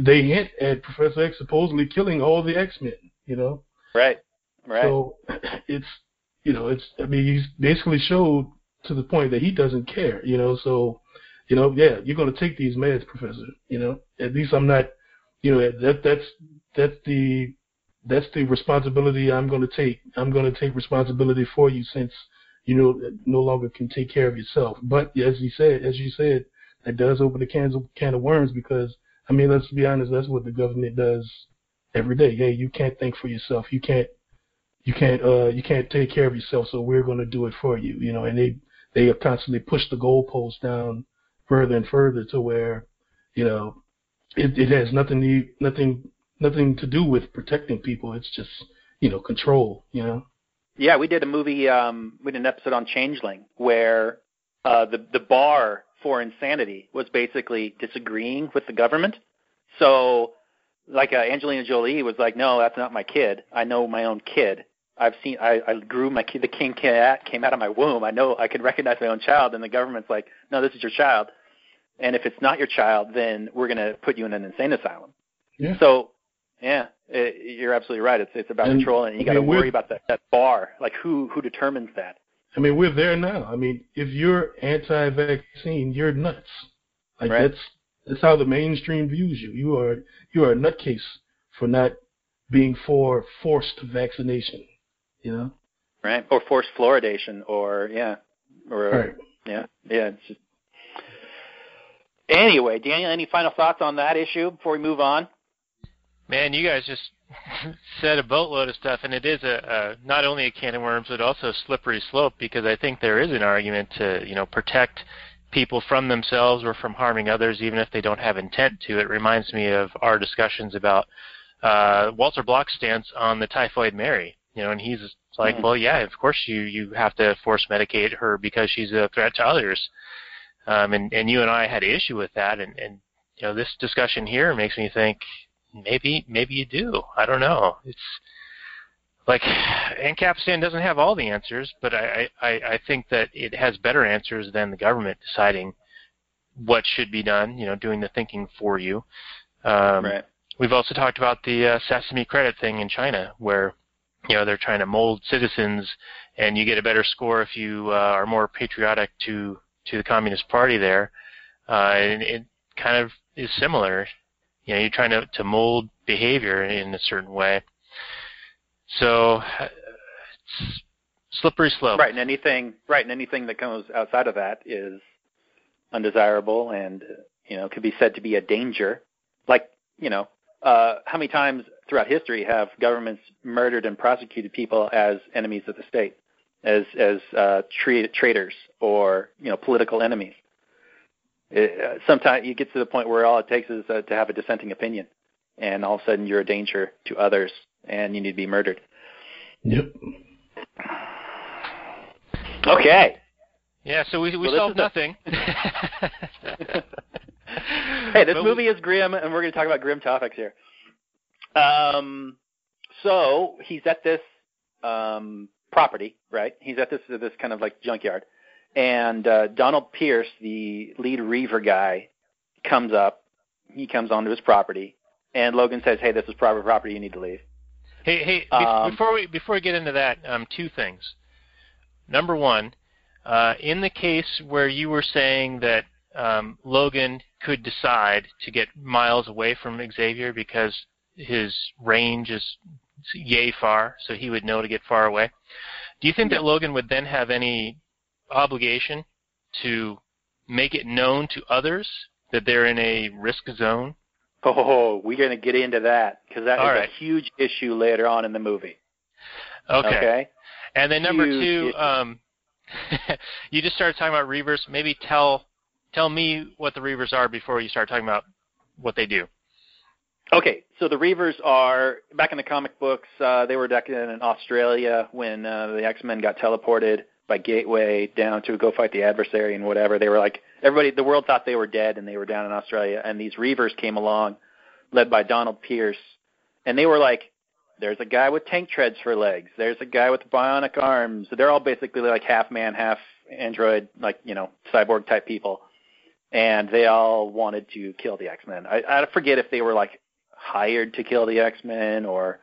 they hint at Professor X supposedly killing all the X Men. You know, Right. Right. so it's you know it's I mean he's basically showed to the point that he doesn't care. You know, so you know yeah you're going to take these meds, Professor. You know, at least I'm not. You know that that's that's the that's the responsibility I'm going to take. I'm going to take responsibility for you since you know no longer can take care of yourself. But as you said, as you said, that does open a can of can of worms because I mean let's be honest, that's what the government does every day. Hey, you can't think for yourself. You can't you can't uh you can't take care of yourself, so we're going to do it for you. You know, and they they have constantly pushed the goalposts down further and further to where you know it it has nothing to, nothing nothing to do with protecting people. It's just you know control. You know. Yeah, we did a movie. Um, we did an episode on Changeling where uh, the the bar for insanity was basically disagreeing with the government. So, like uh, Angelina Jolie was like, "No, that's not my kid. I know my own kid. I've seen. I, I grew my kid. The king came out of my womb. I know. I can recognize my own child." And the government's like, "No, this is your child. And if it's not your child, then we're going to put you in an insane asylum." Yeah. So, yeah, it, you're absolutely right. It's it's about And, control, and you got to worry about that that bar. Like who who determines that? I mean, we're there now. I mean, if you're anti-vaccine, you're nuts. Like Right. that's that's how the mainstream views you. You are you are a nutcase for not being for forced vaccination. You know. right? Or forced fluoridation, or yeah, or Right. yeah, yeah. It's just... Anyway, Daniel, any final thoughts on that issue before we move on? Man, you guys just said a boatload of stuff, and it is a, a not only a can of worms, but also a slippery slope because I think there is an argument to you know protect people from themselves or from harming others, even if they don't have intent to. It reminds me of our discussions about uh, Walter Block's stance on the typhoid Mary. You know, and he's like, Mhm. well, yeah, of course you you have to force medicate her because she's a threat to others. Um, and and you and I had an issue with that, and and you know this discussion here makes me think maybe maybe you do. I don't know. It's like Ancapistan doesn't have all the answers, but I, I, I think that it has better answers than the government deciding what should be done, you know, doing the thinking for you. Um, right. We've also talked about the uh, sesame credit thing in China, where you know they're trying to mold citizens, and you get a better score if you uh, are more patriotic to to the Communist Party there. Uh, and it kind of is similar. You know, you're trying to to mold behavior in a certain way. So it's slippery slope. Right, and anything right, and anything that comes outside of that is undesirable, and you know could be said to be a danger. Like you know, uh, how many times throughout history have governments murdered and prosecuted people as enemies of the state, as as uh, tra- traitors or you know political enemies? It, uh, sometimes you get to the point where all it takes is uh, to have a dissenting opinion, and all of a sudden you're a danger to others, and you need to be murdered. Yep. Okay. Yeah, so we we Well, solved is a- nothing. Hey, this But movie is grim, and we're going to talk about grim topics here. Um, so he's at this um, property, right? He's at this this kind of like junkyard, and uh, Donald Pierce, the lead Reaver guy, comes up. He comes onto his property, and Logan says, "Hey, this is private property. You need to leave." Hey, hey! be- Um, before we before we get into that, um, two things. Number one, uh, in the case where you were saying that um, Logan could decide to get miles away from Xavier because his range is yay far, so he would know to get far away. Do you think that Logan would then have any obligation to make it known to others that they're in a risk zone? Oh, we're going to get into that because that is All a right. huge issue later on in the movie. Okay. okay? And then number Huge two, um, you just started talking about Reavers. Maybe tell tell me what the Reavers are before you start talking about what they do. Okay, so the Reavers are back in the comic books. Uh, they were back in Australia when uh, the X Men got teleported by Gateway down to go fight the adversary and whatever. They were like everybody. The world thought they were dead, and they were down in Australia. And these Reavers came along led by Donald Pierce, and they were like, "There's a guy with tank treads for legs. There's a guy with bionic arms." They're all basically like half man, half android, like you know, cyborg type people, and they all wanted to kill the X Men. I, I forget if they were like hired to kill the X Men or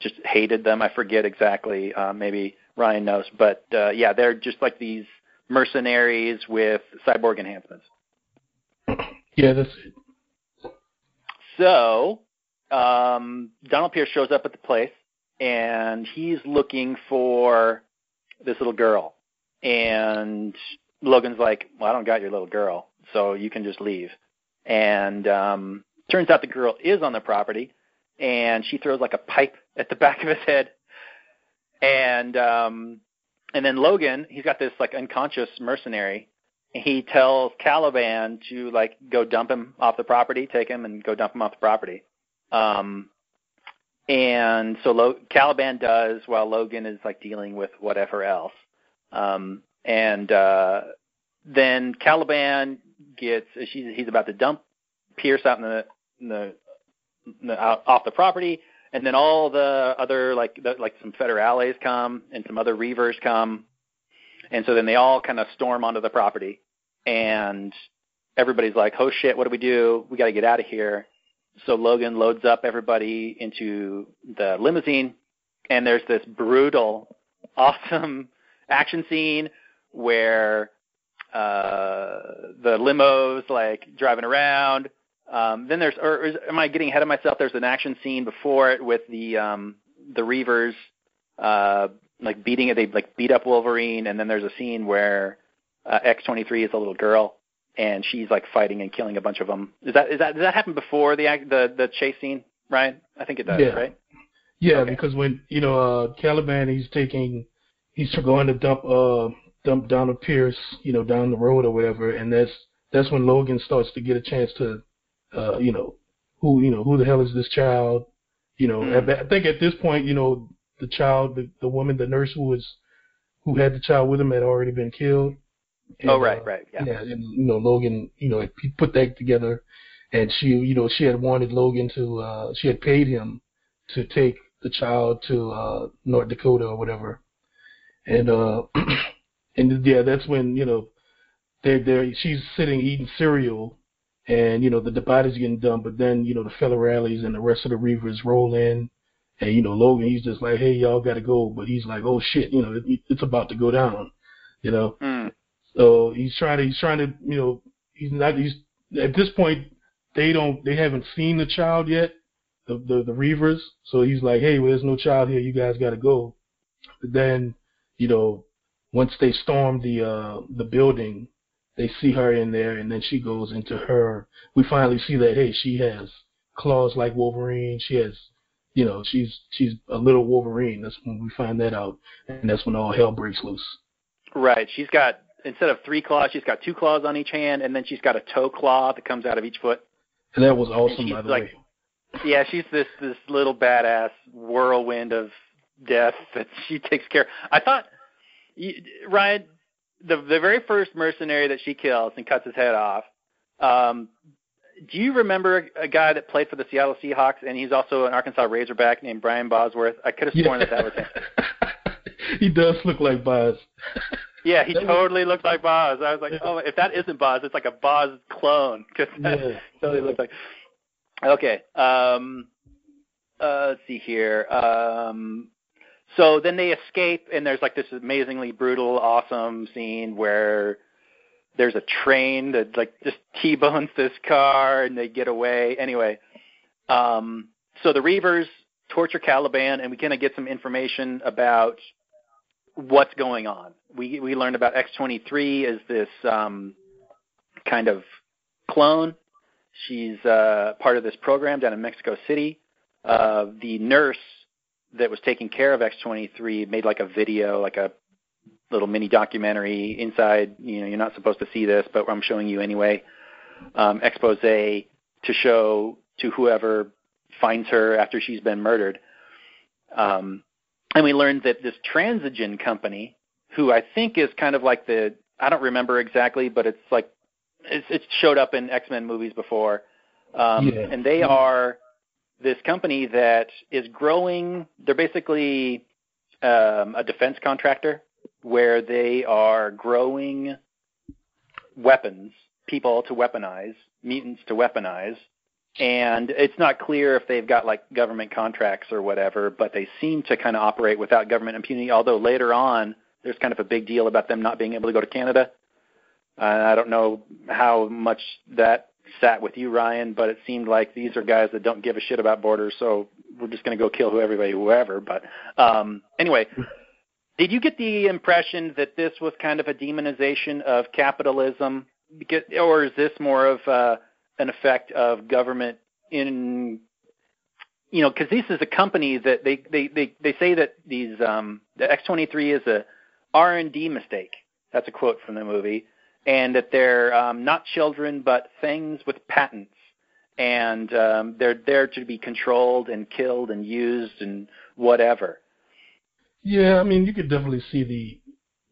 just hated them. I forget exactly. Uh, maybe Ryan knows, but uh, yeah, they're just like these mercenaries with cyborg enhancements. Yeah, that's it. So um, Donald Pierce shows up at the place, and he's looking for this little girl. And Logan's like, "Well, I don't got your little girl, so you can just leave." And um, turns out the girl is on the property, and she throws like a pipe at the back of his head. And um, and then Logan, he's got this like unconscious mercenary. He tells Caliban to like go dump him off the property, take him and go dump him off the property. Um, and so Lo- Caliban does while Logan is like dealing with whatever else. Um, and uh, then Caliban gets she's he's about to dump Pierce out in the, in the, in the out, off the property, and then all the other like the, like some federales come and some other reavers come, and so then they all kind of storm onto the property, and everybody's like, "Oh shit, what do we do? We got to get out of here." So Logan loads up everybody into the limousine, and there's this brutal, awesome action scene where uh, the limo's like driving around. Um, then there's, or is, am I getting ahead of myself? There's an action scene before it with the um, the Reavers uh, like beating it. They like beat up Wolverine, and then there's a scene where uh, X23 is a little girl, and she's like fighting and killing a bunch of them. Is that is that does that happen before the act- the the chase scene, Ryan? I think it does, Yeah. right? Yeah, Okay. because when you know uh Caliban, he's taking, he's going to dump uh dump Donald Pierce, you know, down the road or whatever, and that's that's when Logan starts to get a chance to, uh, you know, who you know who the hell is this child, you know. Mm. I, I think at this point, you know, the child, the the woman, the nurse who was who had the child with him had already been killed. And, oh, right, uh, right, yeah. yeah, and you know Logan, you know, he put that together, and she, you know, she had wanted Logan to, uh, she had paid him to take the child to uh North Dakota or whatever, and uh, and yeah, that's when you know, they're there. She's sitting eating cereal, and you know the, the body's getting done, but then you know the fellow rallies and the rest of the Reavers roll in. And you know Logan, he's just like, "Hey, y'all got to go," but he's like, "Oh shit, you know, it, it's about to go down," you know. Mm. So he's trying to he's trying to you know he's not he's at this point they don't they haven't seen the child yet the the, the Reavers so he's like hey well there's no child here you guys got to go but then you know once they storm the uh the building they see her in there and then she goes into her we finally see that hey she has claws like Wolverine she has you know she's she's a little Wolverine that's when we find that out and that's when all hell breaks loose Right. She's got instead of three claws, she's got two claws on each hand, and then she's got a toe claw that comes out of each foot. and that was awesome by the like- way. Yeah, she's this this little badass whirlwind of death that she takes care. I thought, you, Ryan, the the very first mercenary that she kills and cuts his head off. Um, do you remember a guy that played for the Seattle Seahawks and he's also an Arkansas Razorback named Brian Bosworth? I could have sworn that that was him. he does look like Boz. Yeah, he That was- totally looked like Boz. I was like, Yeah. oh, if that isn't Boz, it's like a Boz clone because Yeah. totally looked like. Okay. Um, uh, let's see here. Um, so then they escape, and there's like this amazingly brutal, awesome scene where there's a train that like just t-bones this car, and they get away. Anyway, um, so the Reavers torture Caliban, and we kind of get some information about what's going on. We we learned about X23 as this um, kind of clone. She's uh, part of this program down in Mexico City. Uh, the nurse that was taking care of X23 made like a video, like a little mini documentary inside. You know, you're not supposed to see this, but I'm showing you anyway. Um, expose to show to whoever finds her after she's been murdered. Um, and we learned that this Transigen company, who I think is kind of like the I don't remember exactly, but it's like it's, it's showed up in X Men movies before, um, Yeah. and they are this company that is growing. They're basically um, a defense contractor where they are growing weapons, people to weaponize, mutants to weaponize. And it's not clear if they've got like government contracts or whatever, but they seem to kind of operate without government impunity. Although later on, there's kind of a big deal about them not being able to go to Canada. Uh, I don't know how much that sat with you, Ryan, but it seemed like these are guys that don't give a shit about borders, so we're just going to go kill who everybody, whoever. But um, anyway, did you get the impression that this was kind of a demonization of capitalism, or is this more of uh, an effect of government in you know because this is a company that they they they they say that these um the X23 is a R&D mistake that's a quote from the movie and that they're um not children but things with patents and um they're there to be controlled and killed and used and whatever Yeah, I mean, you could definitely see the,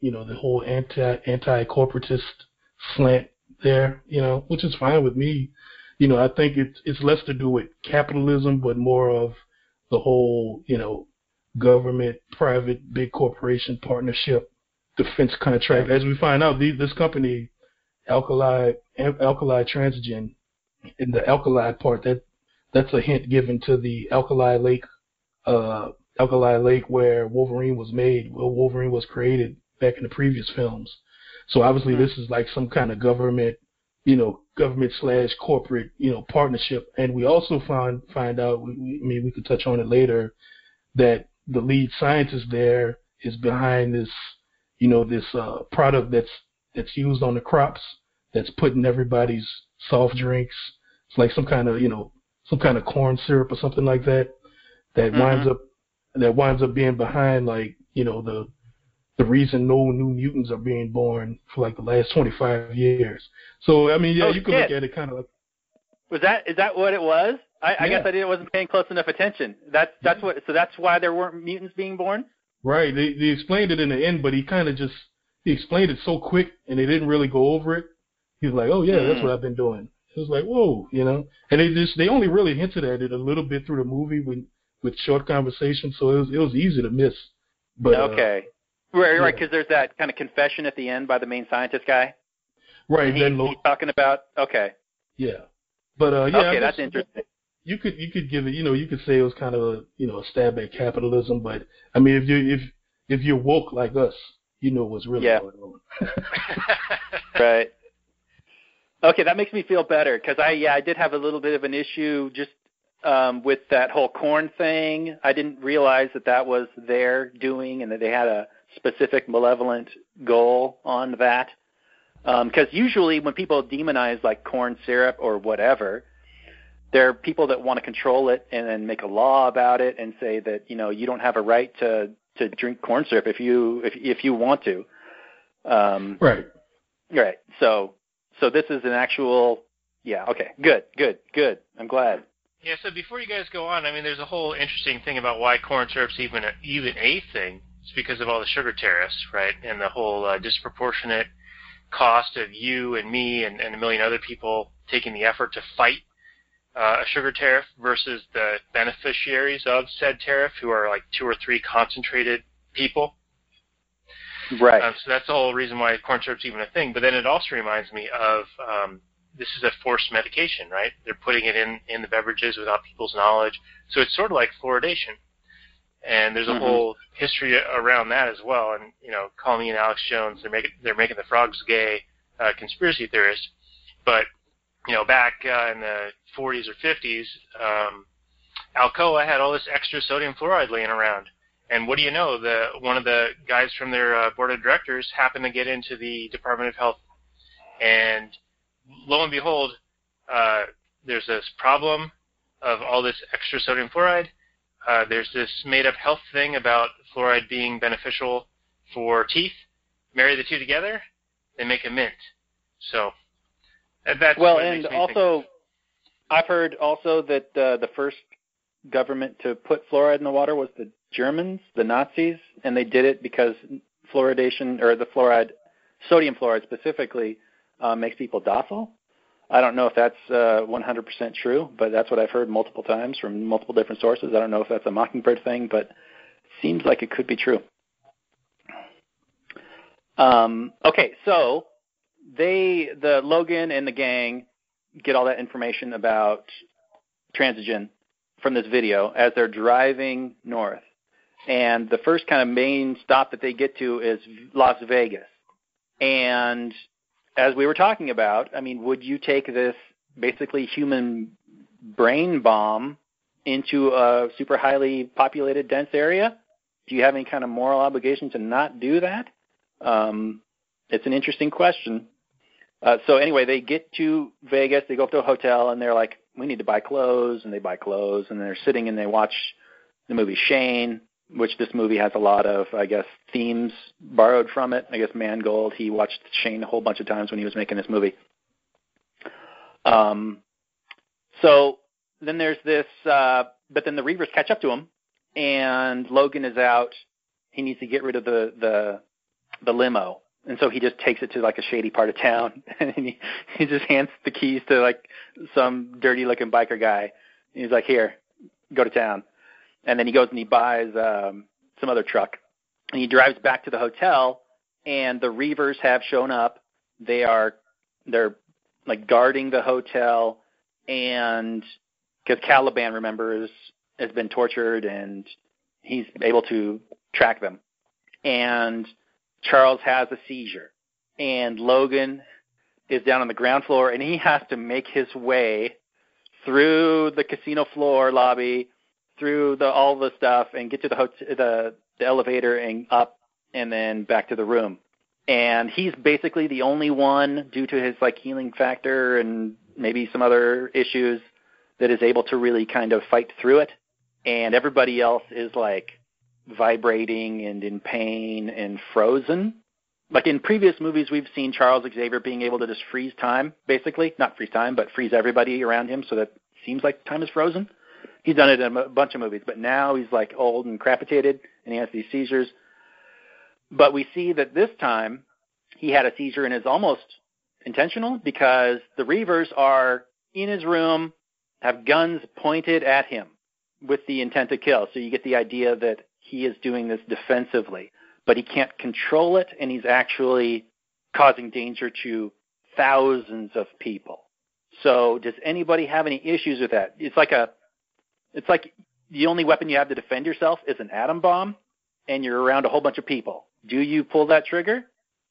you know, the whole anti anti corporatist slant there, you know, which is fine with me. You know, I think it's it's less to do with capitalism, but more of the whole, you know, government, private, big corporation partnership, defense contract. As we find out, these, this company, Alkali Alkali Transigen, in the alkali part, that that's a hint given to the Alkali Lake, uh, Alkali Lake where Wolverine was made, where Wolverine was created back in the previous films. So obviously, this is like some kind of government, you know, government slash corporate, you know, partnership. And we also find find out, we, we, I mean, we could touch on it later, that the lead scientist there is behind this, you know, this uh, product that's that's used on the crops, that's put in everybody's soft drinks. It's like some kind of, you know, some kind of corn syrup or something like that. That Mhm. winds up that winds up being behind like, you know, the the reason no new mutants are being born for like the last 25 years. So I mean, yeah, Oh, you can look at it kind of like was that is that what it was I, I guess I didn't wasn't paying close enough attention that's that's what so that's why there weren't mutants being born right. They they explained it in the end, but he kind of just he explained it so quick, and they didn't really go over it. He was like, "Oh yeah, that's Mm. what I've been doing." It was like, "Whoa," you know. And they just they only really hinted at it a little bit through the movie with with short conversations, so it was it was easy to miss. But uh, okay right right yeah. because there's that kind of confession at the end by the main scientist guy right he, then, Lo- he's talking about okay yeah. But uh, yeah, okay that's interesting you could you could give it you know you could say it was kind of a you know a stab at capitalism but i mean if you if if you're woke like us you know what's really Yeah. going on. Right. Okay that makes me feel better because i yeah i did have a little bit of an issue just um with that whole corn thing. I didn't realize that that was their doing and that they had a specific malevolent goal on that. Because usually when people demonize like corn syrup or whatever there are people that want to control it and then make a law about it and say that you know you don't have a right to to drink corn syrup if you if if you want to um right Right. So so this is an actual yeah, okay. Good, good, good. I'm glad. Yeah, so before you guys go on, I mean, there's a whole interesting thing about why corn syrup's even a, even a thing. It's because of all the sugar tariffs, right, and the whole uh, disproportionate cost of you and me and, and a million other people taking the effort to fight uh, a sugar tariff versus the beneficiaries of said tariff, who are like two or three concentrated people. Right. Um, so that's the whole reason why corn syrup's even a thing. But then it also reminds me of um, this is a forced medication, right? They're putting it in in the beverages without people's knowledge. So it's sort of like fluoridation. And there's a Mhm. whole history around that as well. And you know, call me and Alex Jones. They're making they're making the frogs gay uh, conspiracy theorists. But you know, back uh, in the 40s or 50s, um, Alcoa had all this extra sodium fluoride laying around. And what do you know? The one of the guys from their uh, board of directors happened to get into the Department of Health, and lo and behold, uh, there's this problem of all this extra sodium fluoride. Uh, there's this made-up health thing about fluoride being beneficial for teeth. Marry the two together, they make a mint. So that's well, and makes me think. also I've heard also that uh, the first government to put fluoride in the water was the Germans, the Nazis, and they did it because fluoridation or the fluoride, sodium fluoride specifically, uh, makes people docile. I don't know if that's uh, 100% true, but that's what I've heard multiple times from multiple different sources. I don't know if that's a Mockingbird thing, but it seems like it could be true. Um, okay, so they, the Logan and the gang, get all that information about Transigen from this video as they're driving north. And the first kind of main stop that they get to is Las Vegas. And as we were talking about, I mean, would you take this basically human brain bomb into a super highly populated, dense area? Do you have any kind of moral obligation to not do that? Um, it's an interesting question. Uh, so anyway, they get to Vegas. They go up to a hotel, and they're like, "We need to buy clothes," and they buy clothes, and they're sitting and they watch the movie Shane, which this movie has a lot of, I guess, themes borrowed from it. I guess Mangold, he watched Shane a whole bunch of times when he was making this movie. Um, so then there's this, uh, but then the Reavers catch up to him, and Logan is out. He needs to get rid of the the the limo, and so he just takes it to like a shady part of town, and he he just hands the keys to like some dirty looking biker guy. And he's like, "Here, go to town." And then he goes and he buys um, some other truck, and he drives back to the hotel, and the Reavers have shown up. They are they're like guarding the hotel, and because Caliban remembers has been tortured, and he's able to track them, and Charles has a seizure, and Logan is down on the ground floor, and he has to make his way through the casino floor lobby, through the all the stuff, and get to the hotel, the the elevator and up, and then back to the room. And he's basically the only one, due to his like healing factor and maybe some other issues, that is able to really kind of fight through it. And everybody else is like vibrating and in pain and frozen. Like in previous movies, we've seen Charles Xavier being able to just freeze time, basically. Not freeze time, but freeze everybody around him so that seems like time is frozen. He's done it in a bunch of movies, but now he's like old and crapitated and he has these seizures. But we see that this time he had a seizure and is almost intentional because the Reavers are in his room, have guns pointed at him with the intent to kill. So you get the idea that he is doing this defensively, but he can't control it, and he's actually causing danger to thousands of people. So does anybody have any issues with that? It's like a, it's like the only weapon you have to defend yourself is an atom bomb, and you're around a whole bunch of people. Do you pull that trigger?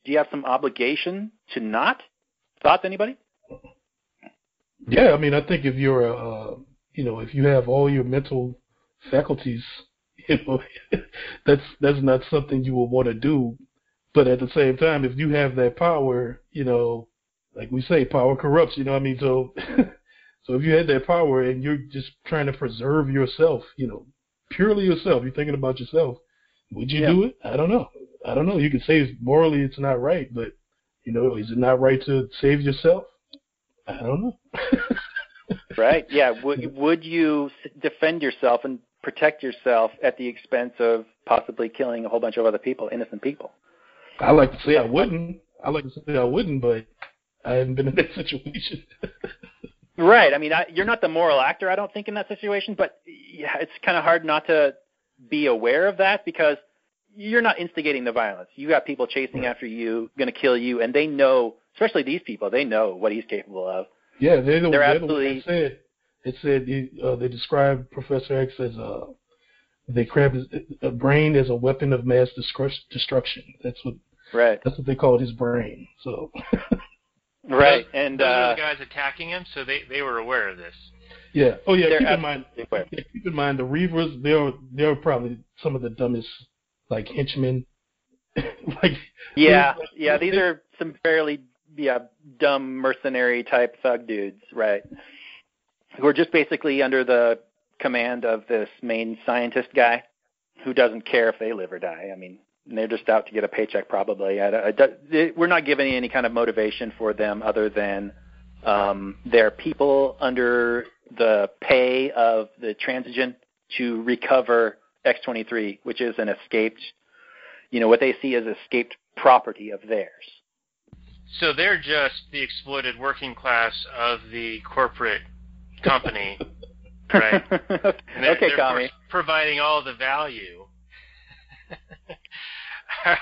Do you have some obligation to not? Thoughts, anybody? Yeah, I mean, I think if you're, a, uh, you know, if you have all your mental faculties you know, that's that's not something you would want to do. But at the same time, if you have that power, you know, like we say, power corrupts. You know what I mean? So, so if you had that power and you're just trying to preserve yourself, you know, purely yourself, you're thinking about yourself. Would you Yeah. do it? I don't know. I don't know. You could say morally it's not right, but you know, is it not right to save yourself? I don't know. Right? Yeah. Would would you defend yourself and protect yourself at the expense of possibly killing a whole bunch of other people, innocent people? I like to say I wouldn't. I like to say I wouldn't, but I haven't been in that situation. Right. I mean, I, you're not the moral actor, I don't think, in that situation. But yeah, it's kind of hard not to be aware of that because you're not instigating the violence. You got people chasing after you, going to kill you, and they know, especially these people, they know what he's capable of. yeah, they're the, They're they're the absolutely- ones that said it said he- uh, they described Professor X as a they grabbed his, a brain as a weapon of mass destruction. That's what Right. that's what they called his brain. So Right. Those- And those are uh, the guys attacking him, so they they were aware of this. yeah. Oh yeah. They're Keep in mind. absolutely aware. Yeah, keep in mind the Reavers. They're they're probably some of the dumbest like henchmen. like yeah, like- yeah, these are some fairly yeah dumb mercenary type thug dudes, right? Who are just basically under the command of this main scientist guy, who doesn't care if they live or die. I mean, they're just out to get a paycheck, probably. I, I, I, we're not giving any kind of motivation for them other than um, they're people under the pay of the Transigen to recover X23, which is an escaped, you know, what they see as escaped property of theirs. So they're just the exploited working class of the corporate company, right? And they're, okay, they're Kami. pro- providing all the value. All right.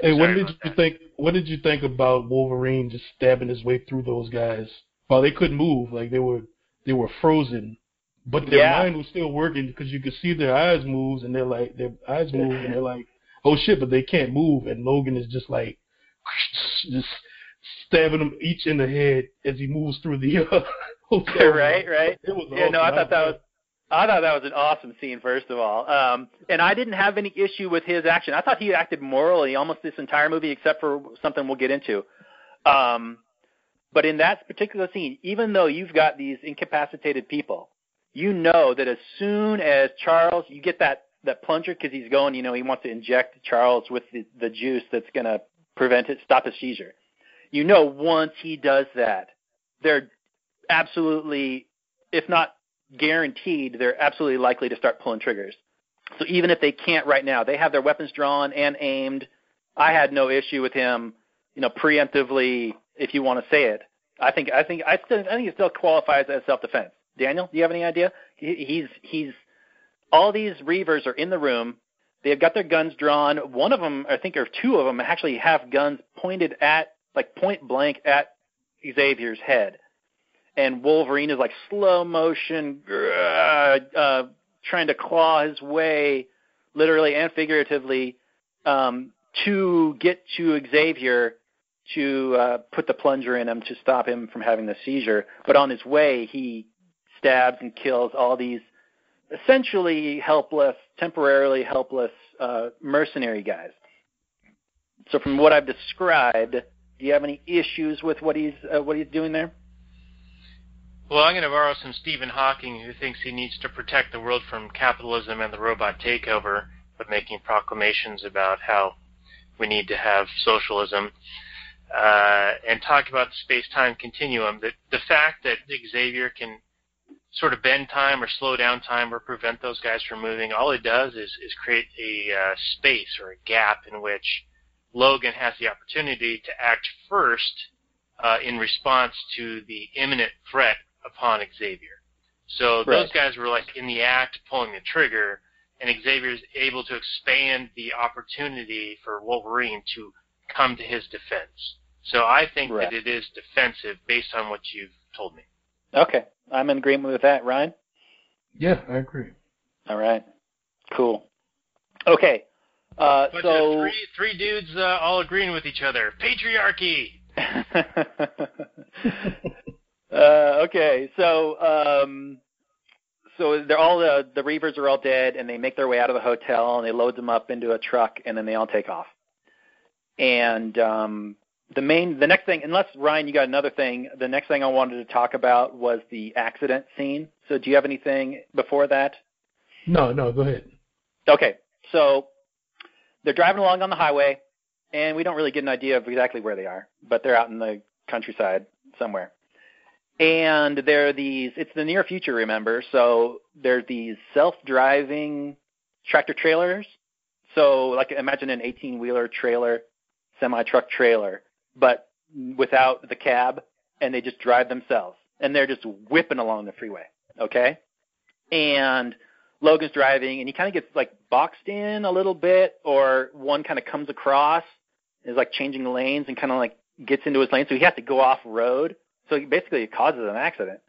Hey, what Sorry did you that. think? What did you think about Wolverine just stabbing his way through those guys while they couldn't move? Like they were they were frozen, but their Yeah. mind was still working because you could see their eyes moves and they're like their eyes move and they're like, oh shit, but they can't move. And Logan is just like just stabbing them each in the head as he moves through the uh, room. right, right. It was Yeah, no, I thought that was I thought that was an awesome scene. First of all, um, and I didn't have any issue with his action. I thought he acted morally almost this entire movie, except for something we'll get into. Um, but in that particular scene, even though you've got these incapacitated people, you know that as soon as Charles, you get that that plunger because he's going, you know, he wants to inject Charles with the, the juice that's going to prevent it, stop his seizure. You know, once he does that, they're absolutely, if not guaranteed, they're absolutely likely to start pulling triggers. So even if they can't right now, they have their weapons drawn and aimed. I had no issue with him, you know, preemptively, if you want to say it. I think I think I still I think it still qualifies as self defense. Daniel, do you have any idea? He, he's he's all these Reavers are in the room. They've got their guns drawn. One of them, I think, or two of them, actually have guns pointed at, like point blank at Xavier's head. And Wolverine is like slow motion, uh, trying to claw his way, literally and figuratively, um, to get to Xavier to uh, put the plunger in him to stop him from having the seizure. But on his way, he stabs and kills all these essentially helpless, temporarily helpless uh, mercenary guys. So from what I've described, do you have any issues with what he's uh, what he's doing there? Well, I'm going to borrow some Stephen Hawking, who thinks he needs to protect the world from capitalism and the robot takeover, but making proclamations about how we need to have socialism, uh, and talk about the space-time continuum. The, the fact that Xavier can sort of bend time or slow down time or prevent those guys from moving, all it does is, is create a uh, space or a gap in which Logan has the opportunity to act first uh, in response to the imminent threat upon Xavier. So those guys were like in the act pulling the trigger, and Xavier's able to expand the opportunity for Wolverine to come to his defense. So I think Right. that it is defensive based on what you've told me. Okay, I'm in agreement with that, Ryan. Yeah, I agree. All right, cool. Okay, uh, Bunch so of three three dudes uh, all agreeing with each other. Patriarchy. uh, okay, so um, so they're all the the Reavers are all dead, and they make their way out of the hotel, and they load them up into a truck, and then they all take off. And um, the main, the next thing, unless Ryan, you got another thing. The next thing I wanted to talk about was the accident scene. So, do you have anything before that? No, no, go ahead. Okay, so they're driving along on the highway, and we don't really get an idea of exactly where they are, but they're out in the countryside somewhere. And there are these, it's the near future, remember, so there are these self-driving tractor trailers. So, like, imagine an 18-wheeler trailer, semi-truck trailer, but without the cab, and they just drive themselves. And they're just whipping along the freeway, okay? And Logan's driving, and he kind of gets like boxed in a little bit, or one kind of comes across, is like changing lanes, and kind of like gets into his lane, so he has to go off road. So basically it causes an accident,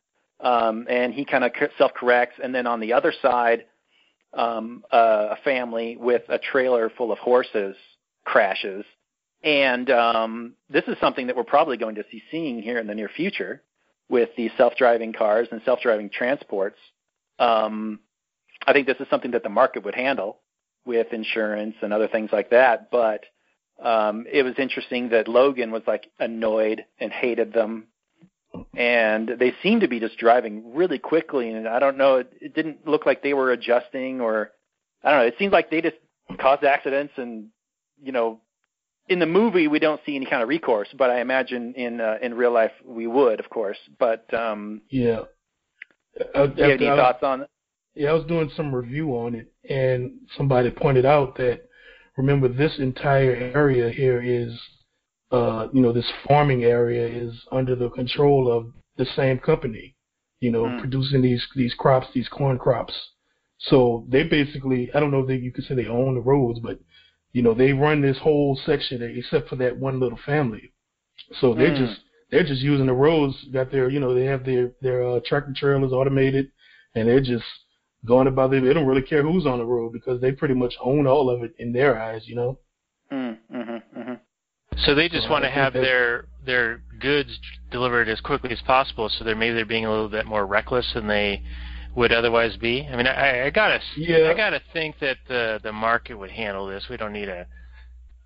um, and he kind of self corrects, and then on the other side, um, uh, a family with a trailer full of horses crashes, and um, this is something that we're probably going to see seeing here in the near future with these self driving cars and self driving transports. Um, I think this is something that the market would handle with insurance and other things like that. But um, it was interesting that Logan was like annoyed and hated them, and they seemed to be just driving really quickly. And I don't know, it, it didn't look like they were adjusting, or I don't know. It seemed like they just caused accidents, and you know, in the movie we don't see any kind of recourse, but I imagine in uh, in real life we would, of course. But um, Yeah. Uh, do you have any I- thoughts on? Yeah, I was doing some review on it, and somebody pointed out that remember this entire area here is uh, you know, this farming area is under the control of the same company, you know, Mm. producing these these crops, these corn crops. So they basically, I don't know if they, you could say they own the roads, but you know, they run this whole section except for that one little family. So they're Mm. just they're just using the roads. Got their, you know, they have their their uh, tractor trailers automated, and they're just going about it. They don't really care who's on the road because they pretty much own all of it in their eyes, you know. Mm, mm-hmm, mm-hmm. So they just So want to have their their goods delivered as quickly as possible. So they're maybe they're being a little bit more reckless than they would otherwise be. I mean, I, I gotta Yeah. I gotta think that the the market would handle this. We don't need a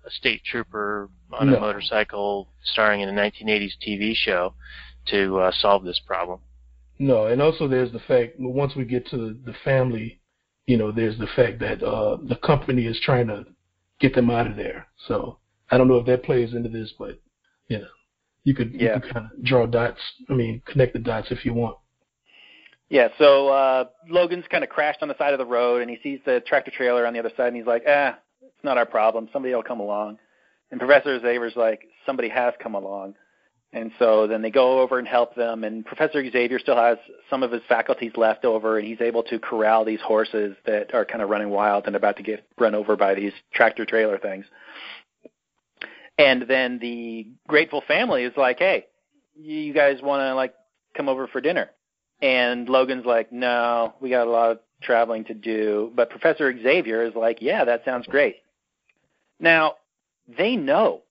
a state trooper on a motorcycle starring in a 1980s TV show to uh, solve this problem. No, and also there's the fact once we get to the, the family, you know, there's the fact that uh, the company is trying to get them out of there. So I don't know if that plays into this, but you know, you could Yeah. you could kind of draw dots. I mean, connect the dots if you want. Yeah, so uh Logan's kind of crashed on the side of the road and he sees the tractor trailer on the other side and he's like, "Ah, it's not our problem. Somebody will come along." And Professor Xavier's like, "Somebody has come along." And so then they go over and help them and Professor Xavier still has some of his faculties left over and he's able to corral these horses that are kind of running wild and about to get run over by these tractor trailer things. And then the grateful family is like, "Hey, you guys want to like come over for dinner?" And Logan's like, no, we got a lot of traveling to do. But Professor Xavier is like, yeah, that sounds great. Now, they know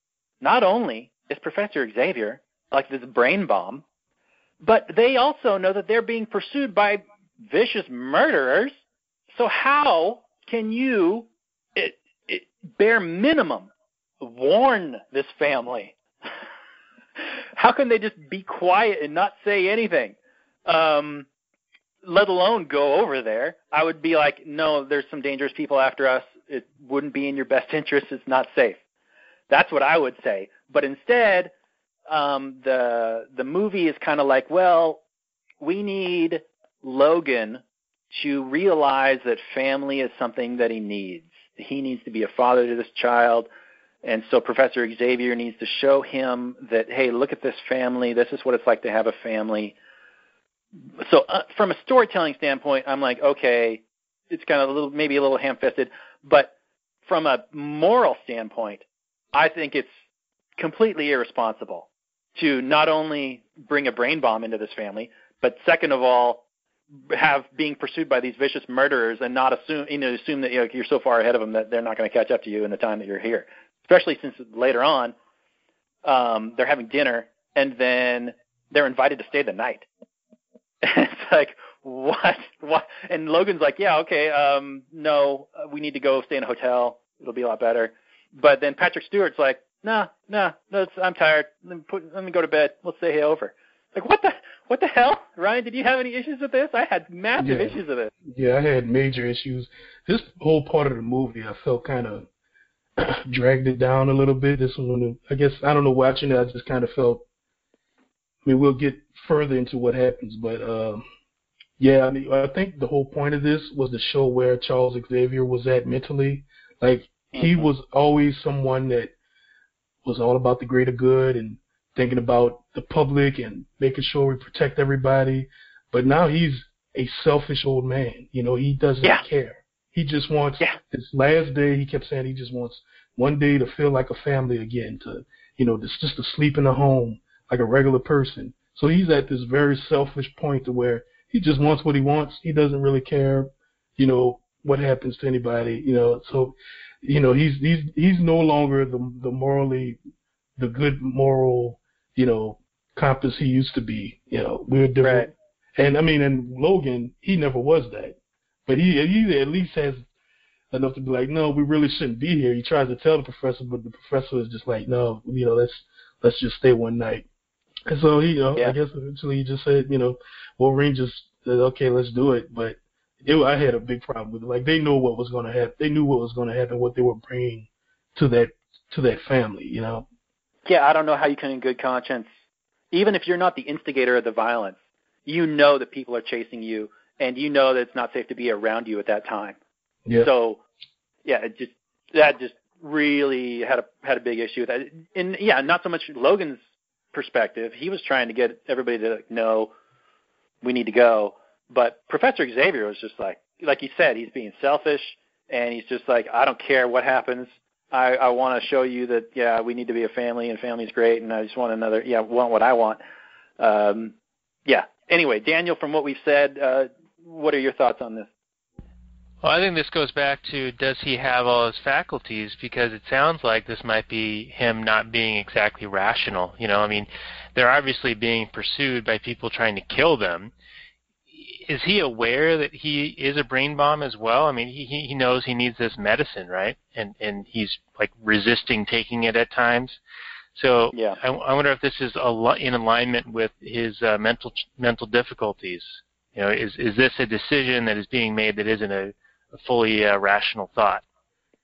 not only is Professor Xavier like this brain bomb, but they also know that they're being pursued by vicious murderers. So how can you, it, it, bare minimum, warn this family? how can they just be quiet and not say anything? um, let alone go over there. I would be like, no, there's some dangerous people after us. It wouldn't be in your best interest. It's not safe. That's what I would say. But instead, um, the the movie is kind of like, well, we need Logan to realize that family is something that he needs. He needs to be a father to this child. And so Professor Xavier needs to show him that, hey, look at this family. This is what it's like to have a family so uh, from a storytelling standpoint, I'm like, okay, it's kind of a little, maybe a little ham-fisted, but from a moral standpoint, I think it's completely irresponsible to not only bring a brain bomb into this family, but second of all, have being pursued by these vicious murderers and not assume, you know, assume that you know, you're so far ahead of them that they're not going to catch up to you in the time that you're here. Especially since later on, um, they're having dinner and then they're invited to stay the night. it's like what? What? And logan's like yeah okay um no uh, we need to go stay in a hotel. It'll be a lot better. But then patrick stewart's like nah nah no it's, i'm tired. Let me, put, let me go to bed. We'll stay over. Like what the what the hell? Ryan did you have any issues with this? I had massive Yeah. issues with it. Yeah, I had major issues. This whole part of the movie, I felt kind of dragged it down a little bit. This one, I guess, I don't know, watching it, I just kind of felt. I mean, we'll get further into what happens, but um, yeah, I mean, I think the whole point of this was to show where Charles Xavier was at mentally. Like he Mhm. was always someone that was all about the greater good and thinking about the public and making sure we protect everybody. But now he's a selfish old man. You know, he doesn't Yeah. care. He just wants Yeah. his last day. He kept saying he just wants one day to feel like a family again, to you know, just just to sleep in a home like a regular person. So he's at this very selfish point to where he just wants what he wants. He doesn't really care, you know, what happens to anybody. You know, so you know he's he's he's no longer the the morally the good moral you know compass he used to be. You know, we're different. Right. And I mean, and Logan, he never was that, but he he at least has enough to be like, no, we really shouldn't be here. He tries to tell the professor, but the professor is just like, no, you know, let's let's just stay one night. And so he, you know, Yeah. I guess eventually he just said, you know, Wolverine just said, okay, let's do it. But it, I had a big problem with it. Like they knew what was going to happen. They knew what was going to happen, what they were bringing to that to that family. You know. yeah i don't know how you can in good conscience even if you're not the instigator of the violence you know that people are chasing you and you know that it's not safe to be around you at that time Yeah. So, yeah, it just that just really had a had a big issue with that. And yeah, not so much Logan's perspective. He was trying to get everybody to know we need to go, but Professor Xavier was just like like you said, he's being selfish and he's just like I don't care what happens. I I want to show you that yeah, we need to be a family and family's great and I just want another yeah, want what I want. Um yeah. Anyway, Daniel from what we've said, uh what are your thoughts on this? Well, I think this goes back to does he have all his faculties? Because it sounds like this might be him not being exactly rational. You know, I mean, they're obviously being pursued by people trying to kill them. Is he aware that he is a brain bomb as well? I mean, he he knows he needs this medicine, right? And and he's like resisting taking it at times. So Yeah. I, I wonder if this is a, li- in alignment with his uh, mental mental difficulties. You know, is is this a decision that is being made that isn't a a fully uh, rational thought.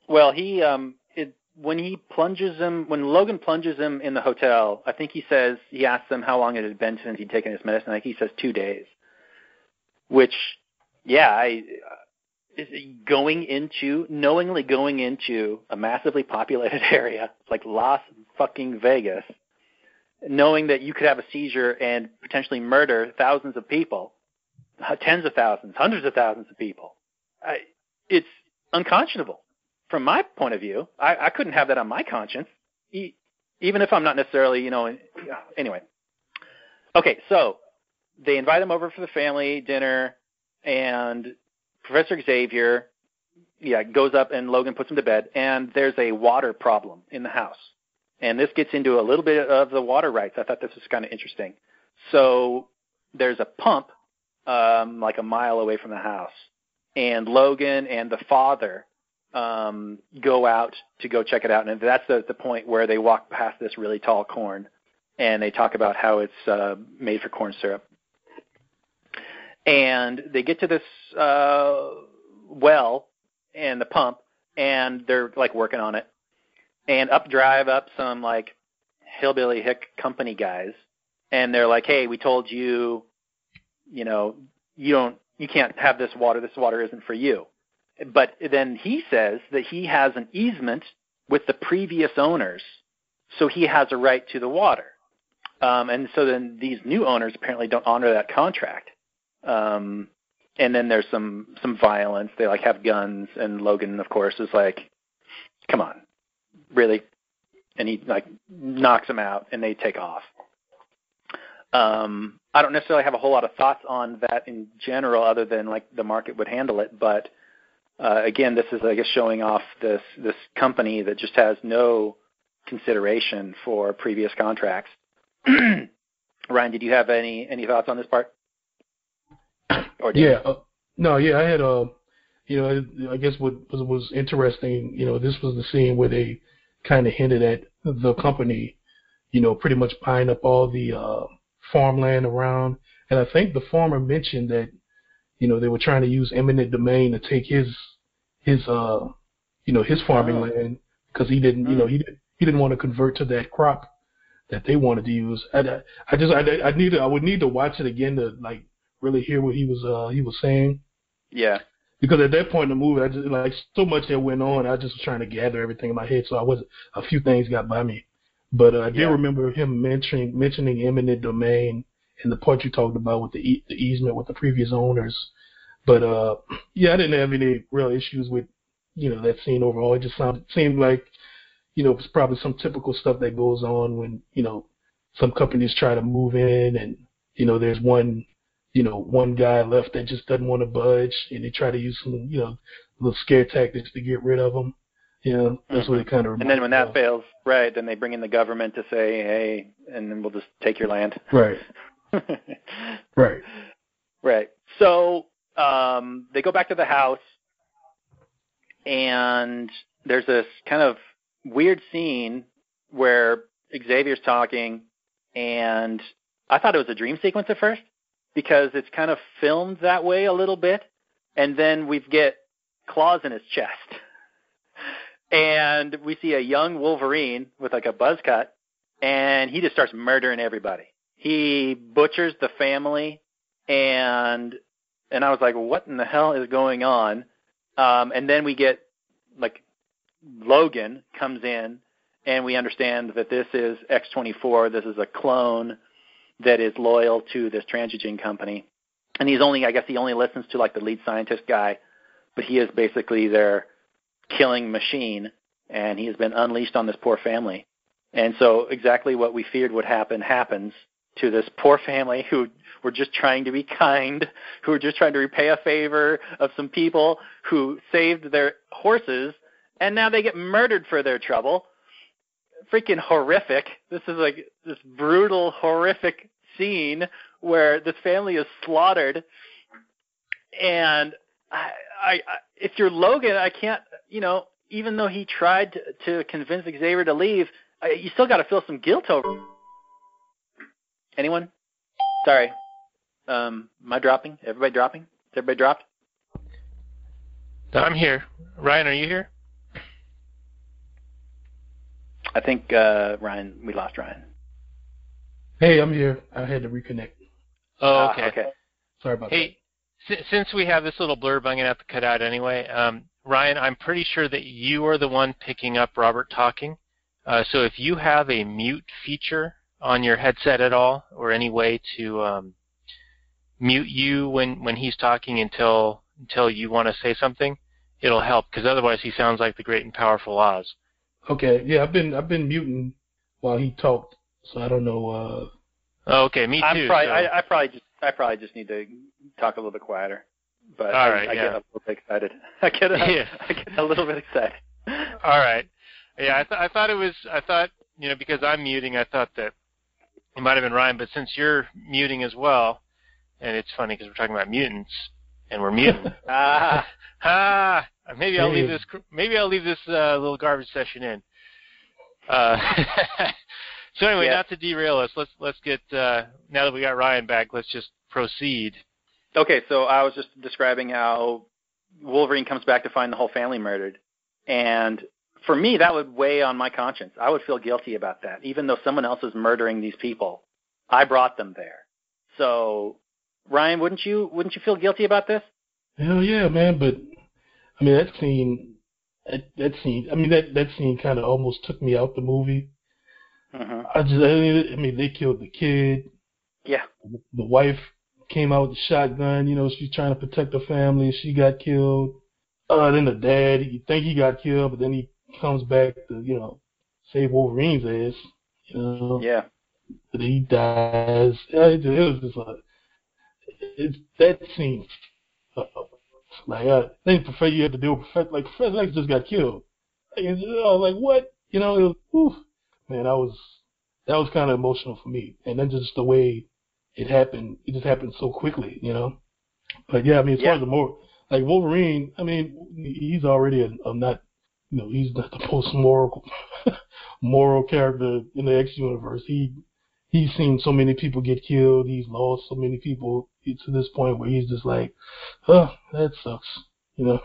Well, he um it when he plunges him when Logan plunges him in the hotel, I think he says he asks him how long it had been since he'd taken his medicine. I think he says two days. Which, yeah, I is going into knowingly going into a massively populated area like Las fucking Vegas, knowing that you could have a seizure and potentially murder thousands of people, tens of thousands, hundreds of thousands of people. I, it's unconscionable from my point of view. I, I couldn't have that on my conscience, even if I'm not necessarily, you know. Anyway, okay, so they invite him over for the family dinner, and Professor Xavier, yeah, goes up and Logan puts him to bed, and there's a water problem in the house, and this gets into a little bit of the water rights. I thought this was kind of interesting. So there's a pump, um, like a mile away from the house and Logan and the father um, go out to go check it out, and that's the the point where they walk past this really tall corn, and they talk about how it's uh, made for corn syrup. And they get to this uh, well and the pump, and they're like working on it. And up drive up some like hillbilly hick company guys, and they're like, "Hey, we told you, you know, you don't you can't have this water. This water isn't for you. But then he says that he has an easement with the previous owners, so he has a right to the water. Um, and so then these new owners apparently don't honor that contract. Um, and then there's some some violence. They like have guns, and Logan, of course, is like, "Come on, really?" And he like knocks them out, and they take off. Um, I don't necessarily have a whole lot of thoughts on that in general, other than like the market would handle it. But uh, again, this is I guess showing off this this company that just has no consideration for previous contracts. Ryan, did you have any any thoughts on this part? Yeah. Uh, no, yeah, I had uh, you know, I guess what was was interesting, you know, this was the scene where they kind of hinted at the company, you know, pretty much buying up all the uh farmland around, and I think the farmer mentioned that, you know, they were trying to use eminent domain to take his his uh, you know, his farming Oh. land because he didn't, you know, he didn't he didn't want to convert to that crop that they wanted to use. I, I- I just I, I need to, I would need to watch it again to like really hear what he was uh he was saying yeah, because at that point in the movie, I just like so much that went on. I just was trying to gather everything in my head, so I was a few things got by me. But uh, I did Yeah. remember him mentioning mentioning eminent domain and the part you talked about with the, e- the easement with the previous owners. But uh, yeah, I didn't have any real issues with you know that scene overall. It just sounded seemed like you know it's probably some typical stuff that goes on when you know some companies try to move in and you know there's one you know, one guy left that just doesn't want to budge, and they try to use some, you know, little scare tactics to get rid of him. Know, that's what it kind of. and then when that fails, right, then they bring in the government to say, hey, and then we'll just take your land. Right, right. Right. So um, they go back to the house, and there's this kind of weird scene where Xavier's talking, and I thought it was a dream sequence at first because it's kind of filmed that way a little bit, and then we get claws in his chest, and we see a young Wolverine with like a buzz cut, and he just starts murdering everybody. He butchers the family and and I was like, what in the hell is going on? Um, and then we get like Logan comes in, and we understand that this is X24. This is a clone that is loyal to this Transigen company, and he's only, I guess, he only listens to like the lead scientist guy, but he is basically their killing machine, and he has been unleashed on this poor family. And so, exactly what we feared would happen happens to this poor family who were just trying to be kind, who were just trying to repay a favor of some people who saved their horses, and now they get murdered for their trouble. Freaking horrific. This is like this brutal, horrific scene where this family is slaughtered. And I, I, I if you're Logan, I can't, you know, even though he tried to, to convince Xavier to leave, I, you still got to feel some guilt over. Anyone? Sorry. Um, am I dropping? Everybody dropping? Is everybody dropped? I'm here. Ryan, are you here? I think uh, Ryan. We lost Ryan. Hey, I'm here. I had to reconnect. Oh, Ah, okay. okay. Sorry about Hey, si- since we have this little blurb, I'm going to have to cut out anyway. Um, Ryan, I'm pretty sure that you are the one picking up Robert talking. Uh, so if you have a mute feature on your headset at all, or any way to um, mute you when, when he's talking until until you want to say something, it'll help. Because otherwise, he sounds like the great and powerful Oz. Okay, yeah, I've been I've been muting while he talked, so I don't know. uh Oh, okay, me too. I'm probably. so- I, I probably just. I probably just need to talk a little bit quieter. But All I, I yeah. get a little bit excited. I get. A, Yeah. I get a little bit excited. All right. Yeah, I, th- I thought it was. I thought you know because I'm muting, I thought that it might have been Ryan, but since you're muting as well, and it's funny because we're talking about mutants and we're muting. Ah. ah, maybe I'll leave this. Maybe I'll leave this uh, little garbage session in. Uh, so anyway, Yeah. not to derail us, let's let's get uh, now that we got Ryan back, let's just proceed. Okay, so I was just describing how Wolverine comes back to find the whole family murdered, and for me, that would weigh on my conscience. I would feel guilty about that, even though someone else is murdering these people. I brought them there. So, Ryan, wouldn't you wouldn't you feel guilty about this? Hell yeah, man! But I mean, that scene, that, that scene. I mean, that that scene kind of almost took me out the movie. Hmm I just, I mean, I mean, they killed the kid. Yeah. The wife came out with a shotgun. You know, she's trying to protect her family. She got killed. Uh, then the dad, you think he got killed, but then he comes back to, you know, save Wolverine's ass. You know, Yeah. but he dies. It, was just like, it, that scene. Uh, like, I think Professor, you had to deal with Professor, like, Professor X just got killed. Like, I was like, what? You know, it was, whew. Man, that was, that was kind of emotional for me. And then just the way it happened, it just happened so quickly, you know? But yeah, I mean, as Yeah. far as the more, like Wolverine, I mean, he's already a, a not, you know, he's not the most moral, moral character in the X universe. He, he's seen so many people get killed. He's lost so many people to this point where he's just like, oh, that sucks, you know?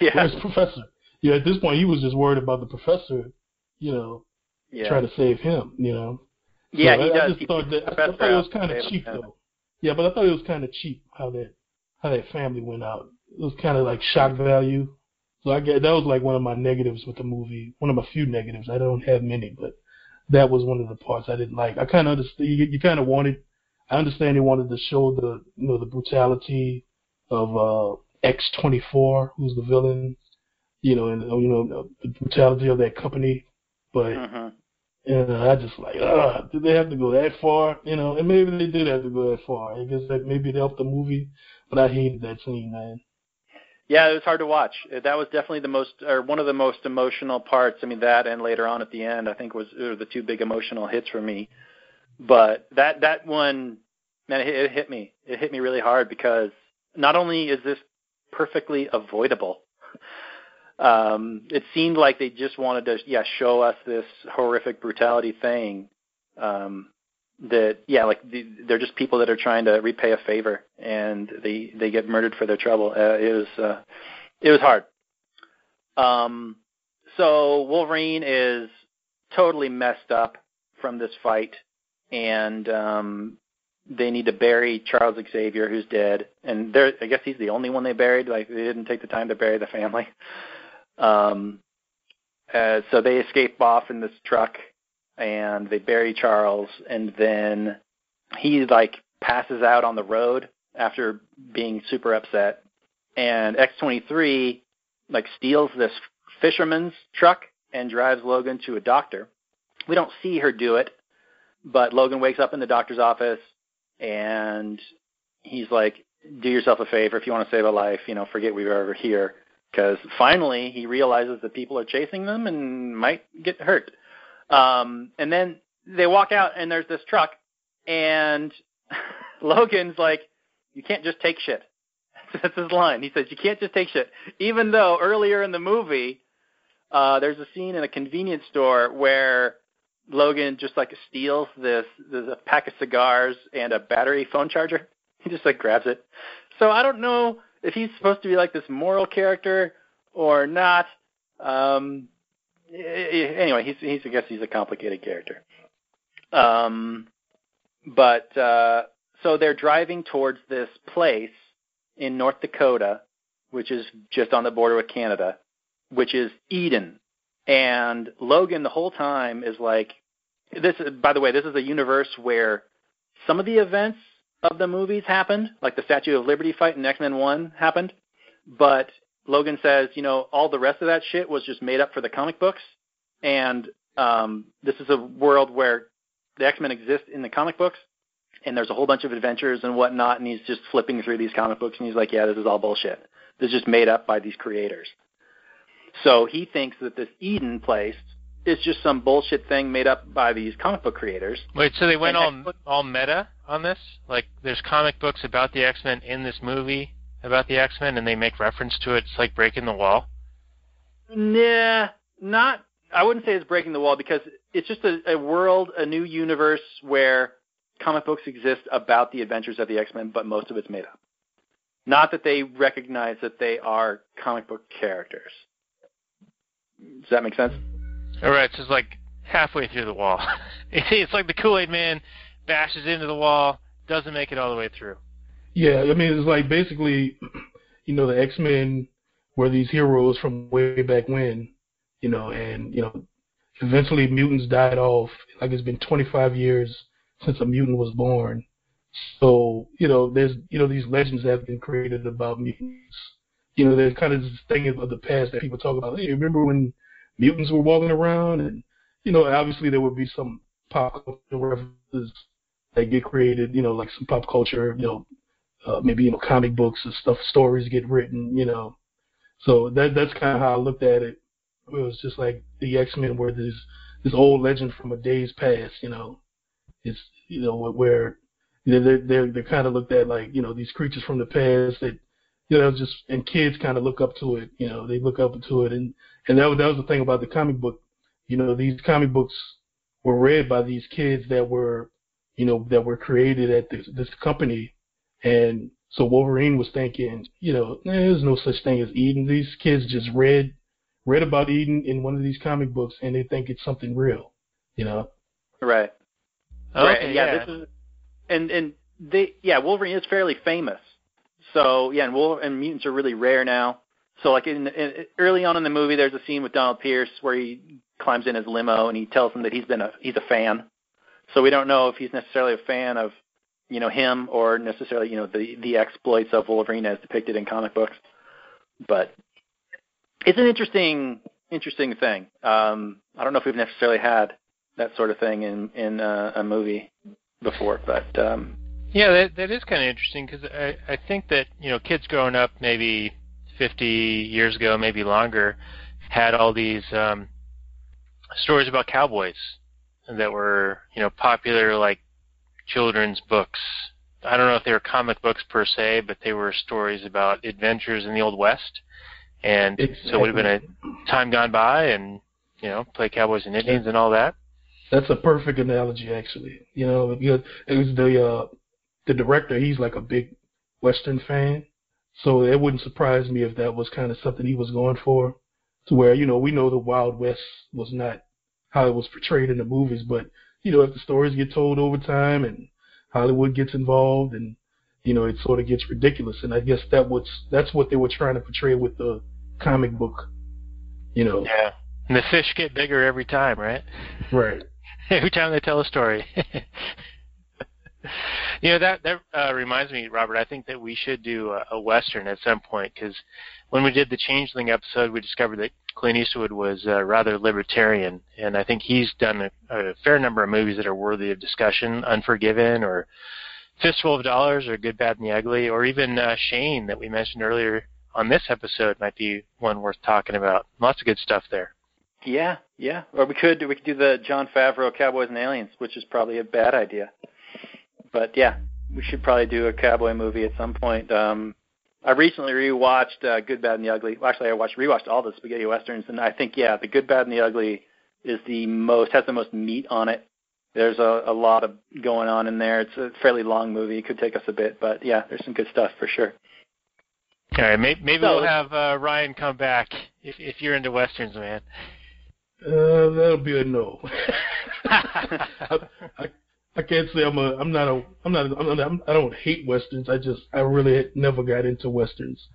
Yeah. Where's Professor? Yeah, at this point, he was just worried about the Professor, you know, Yeah. trying to save him, you know? yeah, So he I, does. I just He thought that I, I thought it was kind of cheap though. Yeah, but I thought it was kind of cheap how that how that family went out. It was kind of like shock value. So I get that was like one of my negatives with the movie. One of my few negatives. I don't have many, but that was one of the parts I didn't like. I kind of understand. You, you kind of wanted. I understand they wanted to show the you know the brutality of uh X24, who's the villain. You know, and you know the brutality of that company, but hmm and I just like, ah, did they have to go that far? You know, and maybe they did have to go that far. I guess that maybe it helped the movie, but I hated that scene, man. Yeah, it was hard to watch. That was definitely the most, or one of the most emotional parts. I mean, that and later on at the end, I think was were the two big emotional hits for me. But that that one, man, it, it hit me. It hit me really hard because not only is this perfectly avoidable, um, it seemed like they just wanted to, yeah, show us this horrific brutality thing. Um, that yeah, like the, they're just people that are trying to repay a favor, and they they get murdered for their trouble. Uh, it was uh, it was hard. Um, so Wolverine is totally messed up from this fight, and um, they need to bury Charles Xavier, who's dead, and I guess he's the only one they buried. Like they didn't take the time to bury the family. Um, Uh, so they escape off in this truck and they bury Charles, and then he like passes out on the road after being super upset, and X23 like steals this fisherman's truck and drives Logan to a doctor. We don't see her do it, but Logan wakes up in the doctor's office and he's like, "Do yourself a favor if you want to save a life. You know, forget we were ever here." Because finally he realizes that people are chasing them and might get hurt. Um, and then they walk out and there's this truck, and Logan's like, "You can't just take shit." That's his line. He says, "You can't just take shit." Even though earlier in the movie, uh, there's a scene in a convenience store where Logan just like steals this, this a pack of cigars and a battery phone charger. He just like grabs it. So I don't know if he's supposed to be like this moral character or not. Um, anyway, he's he's I guess he's a complicated character. Um, but uh, so they're driving towards this place in North Dakota, which is just on the border with Canada, which is Eden. And Logan the whole time is like, this. By the way, this is a universe where some of the events of the movies happened, like the Statue of Liberty fight in X Men One happened, but Logan says, you know, all the rest of that shit was just made up for the comic books, and um, this is a world where the X Men exist in the comic books, and there's a whole bunch of adventures and whatnot, and he's just flipping through these comic books, and he's like, yeah, this is all bullshit. This is just made up by these creators. So he thinks that this Eden place is just some bullshit thing made up by these comic book creators. Wait, so they went And all all meta on this? Like, there's comic books about the X Men in this movie about the X Men, and they make reference to it. It's like breaking the wall. Nah, not. I wouldn't say it's breaking the wall because it's just a, a world, a new universe where comic books exist about the adventures of the X Men, but most of it's made up. Not that they recognize that they are comic book characters. Does that make sense? All right, so it's like halfway through the wall. it's like the Kool Aid Man bashes into the wall, doesn't make it all the way through. Yeah, I mean, it's like basically, you know, the X Men were these heroes from way back when, you know, and you know, eventually mutants died off. Like it's been 25 years since a mutant was born. So you know, there's you know these legends that have been created about mutants. You know, there's kind of this thing of the past that people talk about. Hey, remember when mutants were walking around? And you know, obviously there would be some pop culture references that get created. You know, like some pop culture. You know, uh, maybe you know comic books and stuff, stories get written. You know, so that that's kind of how I looked at it. It was just like the X Men were this this old legend from a day's past. You know, it's you know where they're they're they're kind of looked at like you know these creatures from the past that you know just and kids kind of look up to it. You know, they look up to it, and and that was that was the thing about the comic book. You know, these comic books were read by these kids that were you know that were created at this this company, and so Wolverine was thinking, you know, there's no such thing as Eden. These kids just read read about Eden in one of these comic books, and they think it's something real. You know. Right. Okay, right. and yeah, this is and and they yeah, Wolverine is fairly famous. So yeah, and Wolver- and mutants are really rare now. So like in, in early on in the movie, there's a scene with Donald Pierce where he climbs in his limo and he tells them that he's been a he's a fan. So we don't know if he's necessarily a fan of you know him or necessarily you know the the exploits of Wolverine as depicted in comic books. But it's an interesting interesting thing. Um, I don't know if we've necessarily had that sort of thing in in uh, a movie before, but um, Yeah, that that is kind of interesting because I I think that you know kids growing up maybe 50 years ago, maybe longer, had all these um, stories about cowboys that were you know popular like children's books. I don't know if they were comic books per se, but they were stories about adventures in the old west. And so it would have been a time gone by, and you know, play cowboys and Indians and all that. That's a perfect analogy, actually. You know, because it was the uh, the director. He's like a big Western fan, so it wouldn't surprise me if that was kind of something he was going for. To where you know we know the Wild West was not how it was portrayed in the movies, but you know if the stories get told over time and Hollywood gets involved and you know it sort of gets ridiculous, and I guess that was that's what they were trying to portray with the comic book. You know, Yeah. And the fish get bigger every time, right? Right. every time they tell a story. you know that that uh, reminds me, Robert. I think that we should do a, a western at some point because when we did the Changeling episode, we discovered that Clint Eastwood was uh, rather libertarian, and I think he's done a, a fair number of movies that are worthy of discussion. Unforgiven, or Fistful of Dollars, or Good, Bad, and the Ugly, or even uh, Shane that we mentioned earlier on this episode might be one worth talking about. Lots of good stuff there. Yeah, yeah. Or we could we could do the Jon Favreau Cowboys and Aliens, which is probably a bad idea. But yeah, we should probably do a cowboy movie at some point. Um, I recently rewatched uh, Good, Bad, and the Ugly. Well, actually, I watched rewatched all the spaghetti westerns, and I think yeah, the Good, Bad, and the Ugly is the most has the most meat on it. There's a, a lot of going on in there. It's a fairly long movie. It could take us a bit, but yeah, there's some good stuff for sure. All right, maybe, maybe So- we'll have uh, Ryan come back if if you're into westerns, man. Uh, that'll be a no. I, I, I can't say I'm a. I'm not a. I'm not. I'm not. I'm, I don't hate westerns. I just. I really never got into westerns.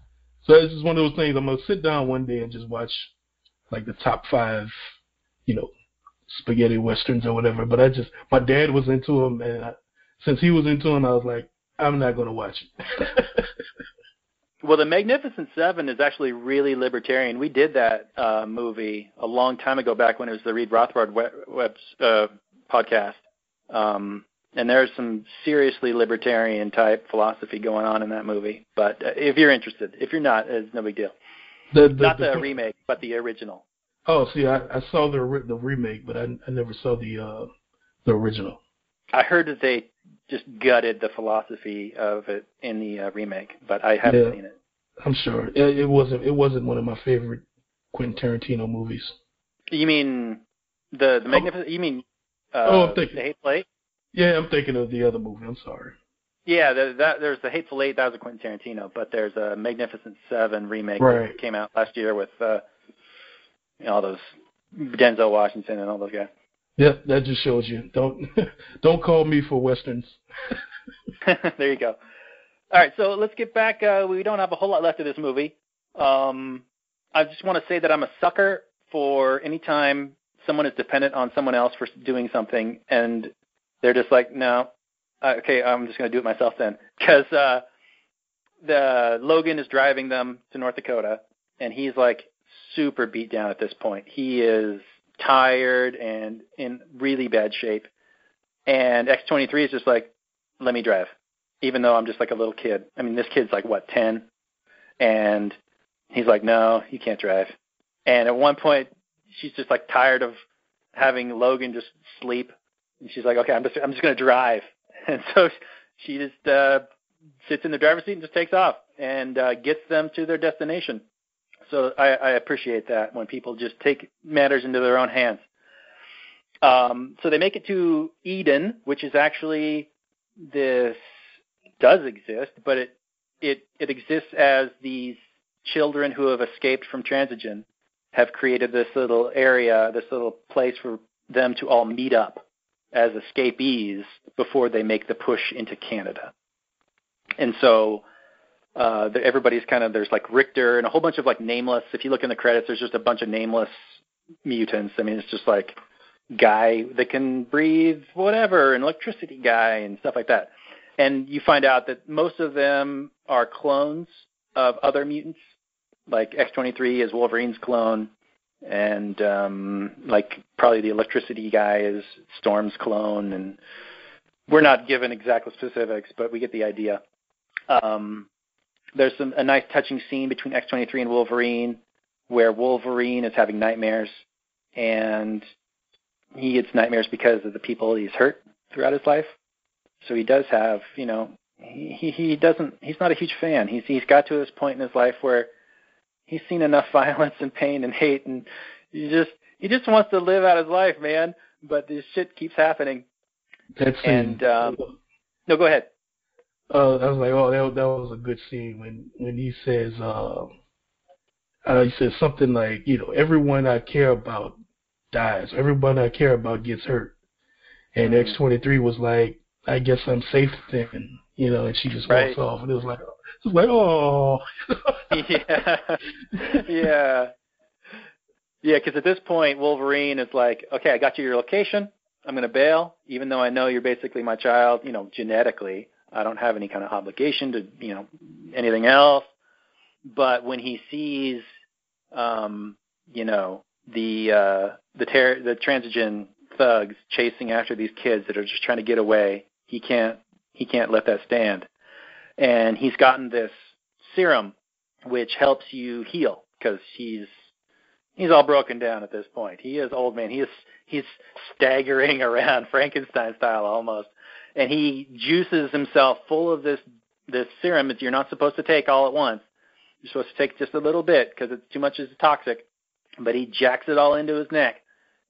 So it's just one of those things. I'm gonna sit down one day and just watch, like the top five, you know, spaghetti westerns or whatever. But I just. My dad was into them, and I, since he was into them, I was like, I'm not gonna watch it. Well, the Magnificent Seven is actually really libertarian. We did that uh, movie a long time ago, back when it was the Read Rothbard web, web uh, podcast. Um, and there's some seriously libertarian type philosophy going on in that movie. But uh, if you're interested, if you're not, it's no big deal. the, the, Not the remake, but the original. Oh, see, I, I saw the the remake, but I, I never saw the uh the original. I heard that they just gutted the philosophy of it in the uh, remake, but I haven't Yeah. seen it. I'm sure it, it wasn't it wasn't one of my favorite Quentin Tarantino movies. You mean the the Magnificent? You mean uh, Oh, I'm thinking- the Hateful Eight? Yeah, I'm thinking of the other movie. I'm sorry. Yeah, the, that there's the Hateful Eight. That was a Quentin Tarantino, but there's a Magnificent Seven remake Right. that came out last year with uh, you know, all those Denzel Washington and all those guys. Yeah, that just shows you. Don't don't call me for westerns. there you go. All right, so let's get back. Uh, we don't have a whole lot left of this movie. Um, I just want to say that I'm a sucker for any time someone is dependent on someone else for doing something, and they're just like, no, okay, I'm just going to do it myself then, because uh, the Logan is driving them to North Dakota, and he's like super beat down at this point. He is tired and in really bad shape, and X23 is just like, let me drive even though I'm just like a little kid. I mean, this kid's like what, 10? And he's like, "No, you can't drive." And at one point, she's just like tired of having Logan just sleep, and she's like, "Okay, I'm just I'm just to drive." And so she just uh sits in the driver's seat and just takes off and uh gets them to their destination. So I, I appreciate that when people just take matters into their own hands. Um, so they make it to Eden, which is actually this does exist, but it it it exists as these children who have escaped from Transigen have created this little area, this little place for them to all meet up as escapees before they make the push into Canada. And so uh, everybody's kind of there's like Rictor and a whole bunch of like nameless. If you look in the credits, there's just a bunch of nameless mutants. I mean, it's just like guy that can breathe whatever, an electricity guy and stuff like that and you find out that most of them are clones of other mutants. Like X23 is Wolverine's clone, and um, like probably the electricity guy is Storm's clone, and we're not given exact specifics, but we get the idea. Um, there's some a nice touching scene between X23 and Wolverine, where Wolverine is having nightmares, and he gets nightmares because of the people he's hurt throughout his life so he does have you know he he doesn't he's not a huge fan he's he's got to this point in his life where he's seen enough violence and pain and hate and he just he just wants to live out his life man but this shit keeps happening That scene. And, um, no go ahead uh, I was like, oh, that that was a good scene when when he says, uh, uh, he says something like, you know, everyone I care about dies, everyone I care about gets hurt, and Mhm. X23 was like, I guess I'm safe then, you know, and she just Right. walks off, and it was like, it was like, oh, yeah yeah Yeah, because at this point, Wolverine is like, okay, I got you your location. I'm going to bail, even though I know you're basically my child. You know, genetically, I don't have any kind of obligation to, you know, anything else. But when he sees, um, you know, the uh, the ter- the transigen thugs chasing after these kids that are just trying to get away, he can't he can't let that stand. And he's gotten this serum which helps you heal because he's he's all broken down at this point. He is old man. He is he's staggering around Frankenstein style almost, and he juices himself full of this this serum that you're not supposed to take all at once. You're supposed to take just a little bit because it's too much is toxic. But he jacks it all into his neck,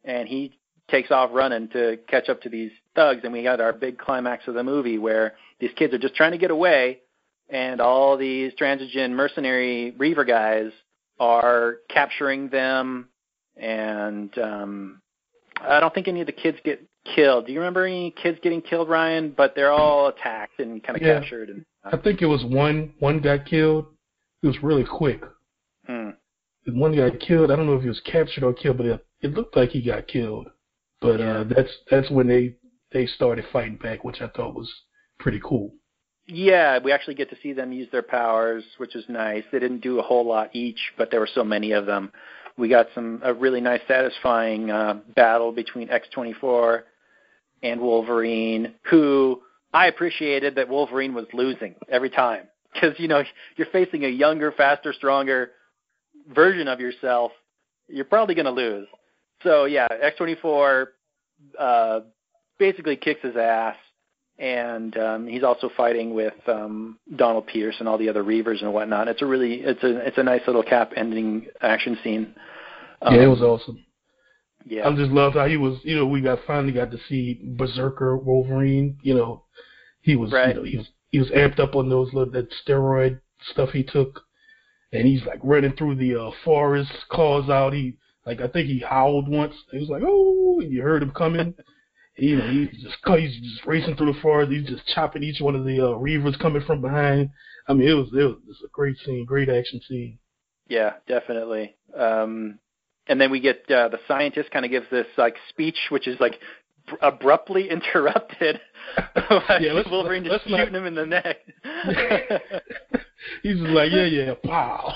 and he takes off running to catch up to these thugs. And we got our big climax of the movie where these kids are just trying to get away, and all these transigen mercenary Reaver guys are capturing them. And um, I don't think any of the kids get killed. Do you remember any kids getting killed, Ryan? But they're all attacked and kind of Yeah. captured. And I think it was one one got killed. It was really quick. hmm. One got killed. I don't know if he was captured or killed, but it, it looked like he got killed. But Yeah. uh, that's that's when they they started fighting back, which I thought was pretty cool. Yeah, we actually get to see them use their powers, which is nice. They didn't do a whole lot each, but there were so many of them. We got some a really nice, satisfying uh, battle between X24 and Wolverine, who I appreciated that Wolverine was losing every time because you know you're facing a younger, faster, stronger version of yourself. You're probably going to lose. So yeah, X24 uh, basically kicks his ass and um, he's also fighting with um, Donald Pierce and all the other Reavers and whatnot. It's a really it's a it's a nice little cap ending action scene. Um, yeah, it was awesome. yeah I just loved how he was. You know, we got finally got to see Berserker Wolverine. You know, he was Right. you know he was he was amped up on those little that steroid stuff he took, and he's like running through the uh, forest, claws out. He like I think he howled once. He was like oh, and you heard him coming. you know, he's just he's just racing through the forest. He's just chopping each one of the uh, reavers coming from behind. I mean, it was it was, was a great scene, great action scene. yeah definitely. Um, and then we get uh, the scientist kind of gives this like speech, which is like br- abruptly interrupted. by Yeah, let's- Wolverine just let's not- shooting him in the neck. He's just like yeah yeah pow.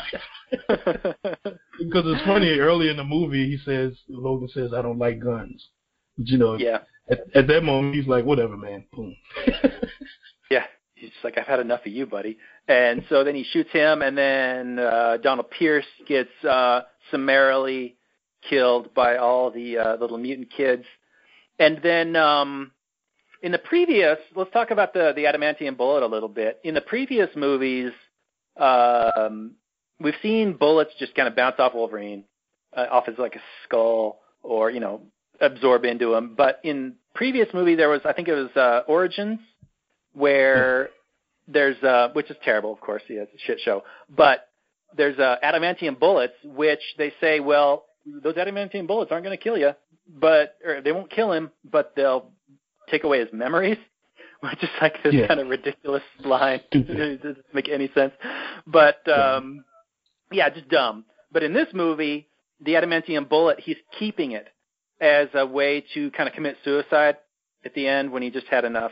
Because it's funny, early in the movie, he says, Logan says, I don't like guns. But, you know, yeah, at, at that moment, he's like, whatever, man. Boom. yeah. He's just like, I've had enough of you, buddy. And so then he shoots him, and then uh, Donald Pierce gets uh, summarily killed by all the uh, little mutant kids. And then um, in the previous, let's talk about the the adamantium bullet a little bit. In the previous movies, um, we've seen bullets just kind of bounce off Wolverine, uh, off his like a skull, or you know, absorb into him. But in previous movie, there was I think it was uh, Origins, where there's uh, which is terrible, of course, yeah, it's a shit show. But there's uh, adamantium bullets, which they say, well, those adamantium bullets aren't going to kill you, but or they won't kill him, but they'll take away his memories, which is like this Yeah. kind of ridiculous line. It doesn't make any sense. But um, yeah, just dumb. But in this movie, the adamantium bullet, he's keeping it as a way to kind of commit suicide at the end when he just had enough.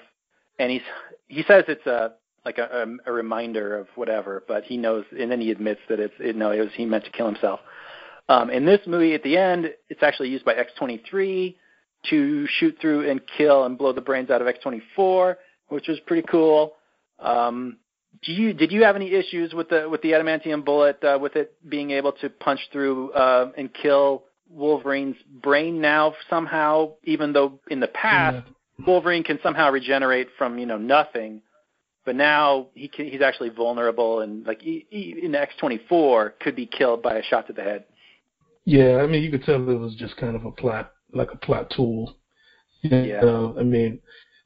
And he's he says it's a like a, a, a reminder of whatever, but he knows, and then he admits that it's it, no, it was he meant to kill himself. Um, in this movie, at the end, it's actually used by X23 to shoot through and kill and blow the brains out of X24, which was pretty cool. Um, do you did you have any issues with the with the adamantium bullet uh, with it being able to punch through uh, and kill Wolverine's brain now somehow? Even though in the past Wolverine can somehow regenerate from you know nothing, but now he can, he's actually vulnerable and like he, he, in X24 could be killed by a shot to the head. Yeah, I mean, you could tell it was just kind of a plot, like a plot tool. You Yeah. know, I mean,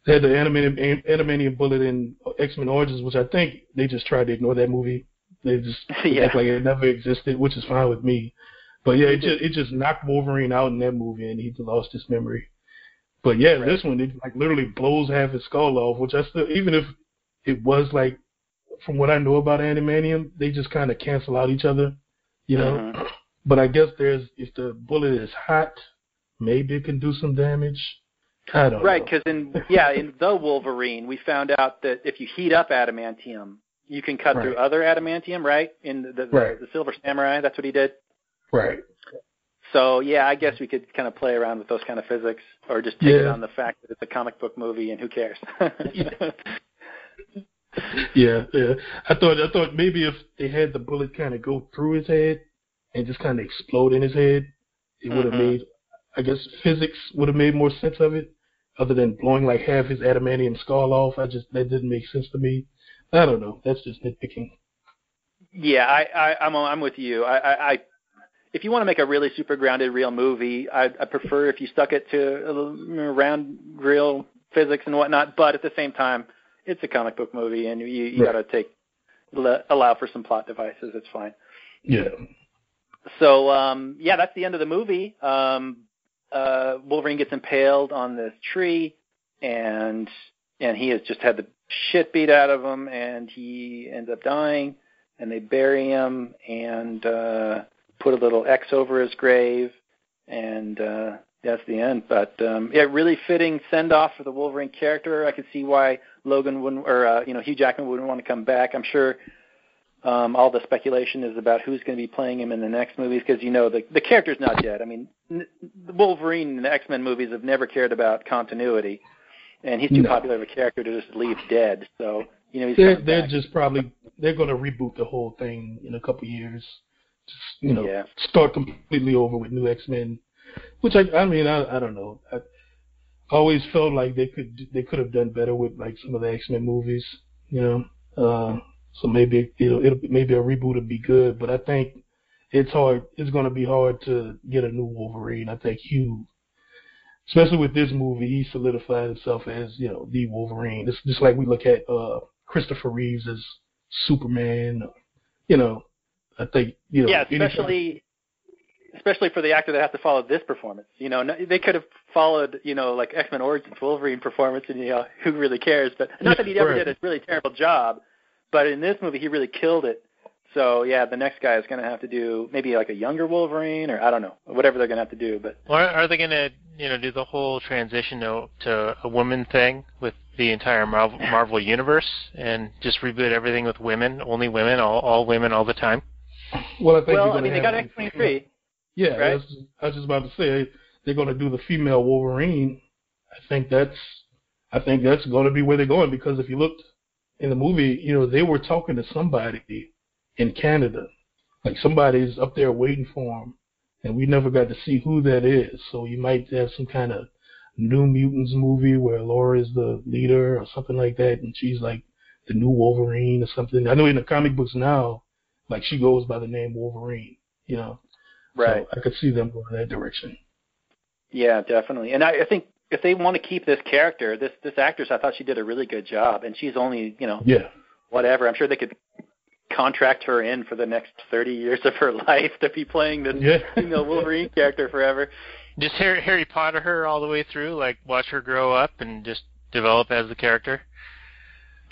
they had the animated animated bullet in X Men Origins, which I think they just tried to ignore that movie. They just Yeah. act like it never existed, which is fine with me. But yeah, it just it just knocked Wolverine out in that movie, and he lost his memory. But yeah, Right. this one it like literally blows half his skull off, which I still even if it was like from what I know about adamantium, they just kind of cancel out each other, you know. Mhm. but I guess there's if the bullet is hot, maybe it can do some damage. I don't Right, because in yeah, in the Wolverine, we found out that if you heat up adamantium, you can cut through other adamantium. Right, in the the, Right. the Silver Samurai, that's what he did. right. So yeah, I guess we could kind of play around with those kind of physics, or just take it on the fact that it's a comic book movie and who cares. Yeah, yeah. I thought I thought maybe if they had the bullet kind of go through his head and just kind of explode in his head, it would have Mhm. made. I guess physics would have made more sense of it, other than blowing like half his adamantium skull off. I just that didn't make sense to me. I don't know. That's just nitpicking. Yeah, I, I I'm I'm with you. I, I, I if you want to make a really super grounded real movie, I, I prefer if you stuck it to around real physics and whatnot. But at the same time, it's a comic book movie, and you you Right. got to take le- allow for some plot devices. It's fine. Yeah. So um, yeah, that's the end of the movie. Um, uh, Wolverine gets impaled on this tree, and and he has just had the shit beat out of him, and he ends up dying. And they bury him and uh, put a little X over his grave, and uh, that's the end. But um, yeah, really fitting send off for the Wolverine character. I could see why Logan wouldn't, or uh, you know, Hugh Jackman wouldn't want to come back. I'm sure um, all the speculation is about who's going to be playing him in the next movies because you know the the character's not dead. I mean, n- the Wolverine in the X Men movies have never cared about continuity, and he's too No. popular of a character to just leave dead. So you know he's They're they're back. just probably they're going to reboot the whole thing in a couple years. Just you know, Yeah. start completely over with new X Men. Which I I mean I I don't know. I always felt like they could they could have done better with like some of the X Men movies. You know, uh, so maybe it'll, it'll maybe a reboot would be good. But I think it's hard. It's going to be hard to get a new Wolverine. I think Hugh especially with this movie, he solidified himself as you know the Wolverine. It's just like we look at uh, Christopher Reeves as Superman. You know, I think you know. yeah, especially especially for the actor that has to follow this performance. You know, they could have followed, you know, like X Men Origins Wolverine performance, and you know, who really cares? But not that he ever did a really terrible job, but in this movie, he really killed it. So yeah, the next guy is going to have to do maybe like a younger Wolverine, or I don't know, whatever they're going to have to do. But Or are they going to, you know, do the whole transition to, to a woman thing with the entire Marvel, Marvel universe and just reboot everything with women, only women, all, all women all the time? Well, I think well, you're I gonna mean, they got X twenty three. Yeah, right? that's, I was just about to say they're going to do the female Wolverine. I think that's I think that's going to be where they're going because if you looked in the movie, you know, they were talking to somebody in Canada, like somebody's up there waiting for them, and we never got to see who that is. So you might have some kind of New Mutants movie where Laura is the leader or something like that, and she's like the new Wolverine or something. I know in the comic books now, like she goes by the name Wolverine, you know. Right. So I could see them going that direction. Yeah, definitely. And I, I think if they want to keep this character, this this actress, I thought she did a really good job, and she's only, you know, Yeah. whatever. I'm sure they could contract her in for the next 30 years of her life to be playing this Yeah. female Wolverine character forever. Just Harry, Harry Potter her all the way through, like watch her grow up and just develop as the character?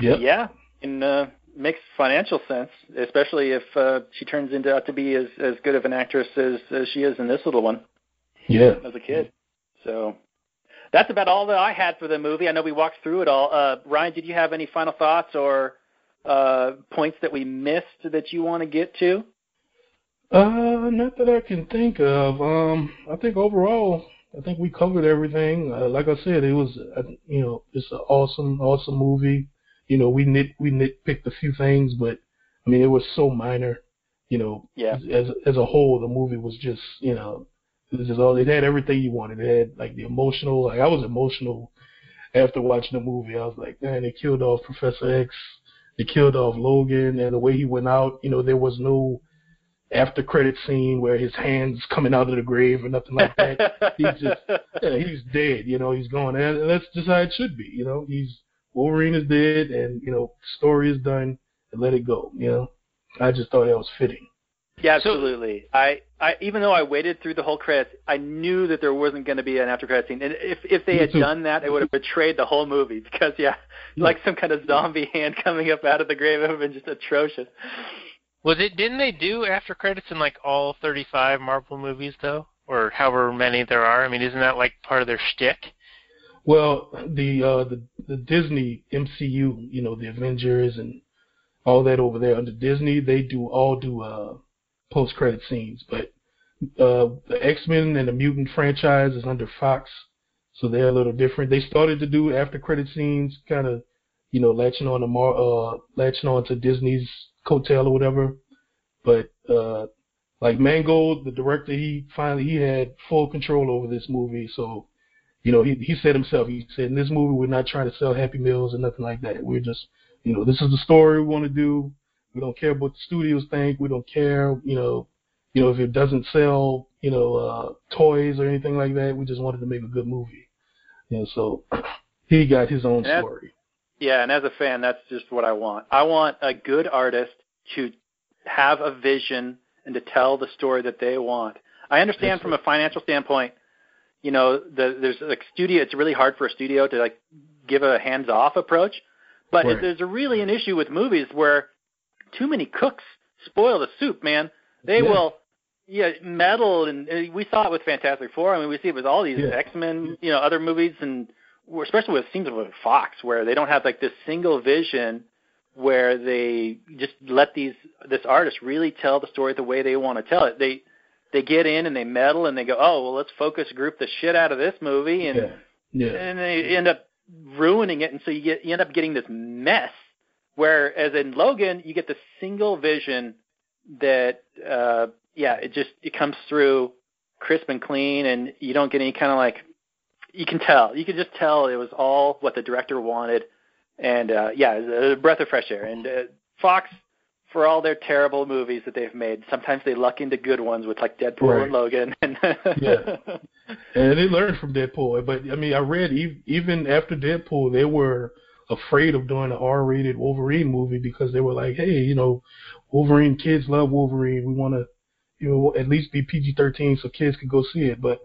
Yeah, Yeah, and uh, makes financial sense, especially if uh, she turns into out to be as as good of an actress as as she is in this little one Yeah. as a kid. So that's about all that I had for the movie. I know we walked through it all. Uh, Ryan, did you have any final thoughts or uh, points that we missed that you want to get to? Uh, not that I can think of. Um, I think overall, I think we covered everything. Uh, like I said, it was, uh, you know, it's an awesome, awesome movie. You know, we nit we nitpicked a few things, but I mean, it was so minor. You know, Yeah. as as a whole, the movie was just, you know, it was just all. It had everything you wanted. It had like the emotional. Like I was emotional after watching the movie. I was like, man, they killed off Professor X. They killed off Logan, and the way he went out, you know, there was no after credit scene where his hands coming out of the grave or nothing like that. he's just yeah, he's dead, you know, he's gone. And that's just how it should be, you know. He's Wolverine is dead and, you know, story is done and let it go, you know. I just thought that was fitting. Yeah, So- absolutely. I, I even though I waited through the whole credits, I knew that there wasn't going to be an after credit scene. And if if they had too. done that, it would have betrayed the whole movie. Because yeah, Yeah. like some kind of zombie hand coming up out of the grave, it would have been just atrocious. Was it? Didn't they do after credits in like all 35 Marvel movies though, or however many there are? I mean, isn't that like part of their shtick? Well, the uh, the the Disney MCU, you know, the Avengers and all that over there under Disney, they do all do uh, post credit scenes, but uh, the X Men and the Mutant franchise is under Fox, so they're a little different. They started to do after credit scenes, kind of, you know, latching on to Mar- uh, latching on to Disney's coattail or whatever. But uh, like Mangold, the director, he finally he had full control over this movie. So, you know, he he said himself, he said in this movie we're not trying to sell Happy Meals or nothing like that. We're just, you know, this is the story we want to do. We don't care what the studios think. We don't care, you know, you know if it doesn't sell, you know, uh, toys or anything like that. We just wanted to make a good movie. You know, so he got his own Yeah. story. Yeah, and as a fan, that's just what I want. I want a good artist to have a vision and to tell the story that they want. I understand That's from a financial standpoint, you know, the, there's like studio. It's really hard for a studio to like give a hands-off approach, but Right. there's a really an issue with movies where too many cooks spoil the soup. Man, they Yeah. will. Yeah, meddle, and uh, we saw it with Fantastic Four. I mean, we see it with all these Yeah. X Men, you know, other movies, and especially with it seems with Fox, where they don't have like this single vision, where they just let these this artist really tell the story the way they want to tell it. They they get in and they meddle and they go, oh well, let's focus group the shit out of this movie, and Yeah, yeah, and they end up ruining it, and so you get you end up getting this mess. Whereas in Logan, you get the single vision that, uh, yeah, it just it comes through crisp and clean, and you don't get any kind of like you can tell, you can just tell it was all what the director wanted, and uh, yeah, it was a breath of fresh air. And uh, Fox, for all their terrible movies that they've made, sometimes they luck into good ones with like Deadpool Right. and Logan. And Yeah. and they learned from Deadpool. But I mean, I read ev- even after Deadpool, they were afraid of doing an R-rated Wolverine movie because they were like, hey, you know, Wolverine kids love Wolverine. We want to, you know, at least be PG-13 so kids could go see it. But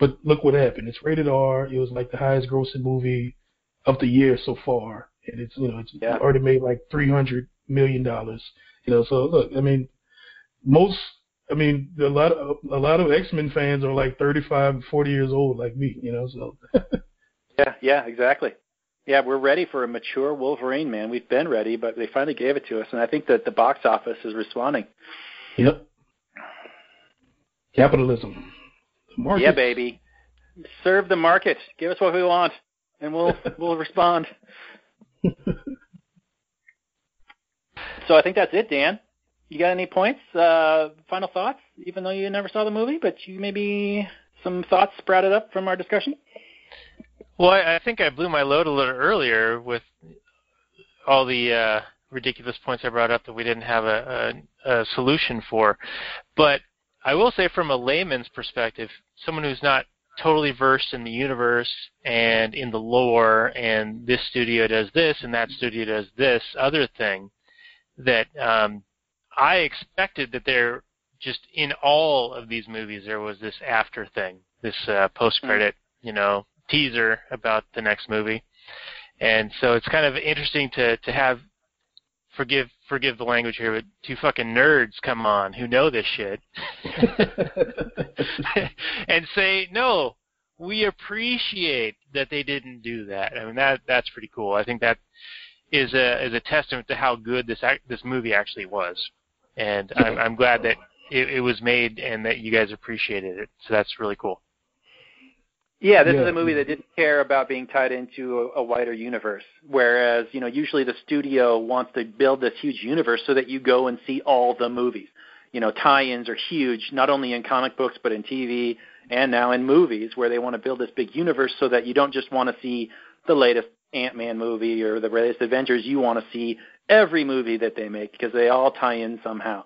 but look what happened. It's rated R. It was like the highest grossing movie of the year so far, and it's you know it's Yeah. already made like three hundred million dollars. You know, so look, I mean, most I mean, a lot of a lot of X Men fans are like 35, 40 years old, like me. You know, so Yeah, yeah, exactly. Yeah, we're ready for a mature Wolverine, man. We've been ready, but they finally gave it to us, and I think that the box office is responding. yep. Capitalism. Yeah, baby. Serve the market. Give us what we want, and we'll we'll respond. So I think that's it, Dan. You got any points? Uh, final thoughts? Even though you never saw the movie, but you maybe some thoughts sprouted up from our discussion. Well, I, I think I blew my load a little earlier with all the uh, ridiculous points I brought up that we didn't have a, a, a solution for. But I will say, from a layman's perspective, someone who's not totally versed in the universe and in the lore, and this studio does this and that studio does this other thing, that um, I expected that there just in all of these movies there was this after thing, this uh, post credit, you know, teaser about the next movie, and so it's kind of interesting to to have forgive forgive the language here, but two fucking nerds come on who know this shit and say no. We appreciate that they didn't do that. I mean that that's pretty cool. I think that is a is a testament to how good this this movie actually was, and I'm I'm glad that it, it was made and that you guys appreciated it. So that's really cool. Yeah, this Yeah. is a movie that didn't care about being tied into a, a wider universe. Whereas, you know, usually the studio wants to build this huge universe so that you go and see all the movies. You know, tie-ins are huge, not only in comic books but in TV and now in movies, where they want to build this big universe so that you don't just want to see the latest Ant-Man movie or the latest Avengers. You want to see every movie that they make because they all tie in somehow.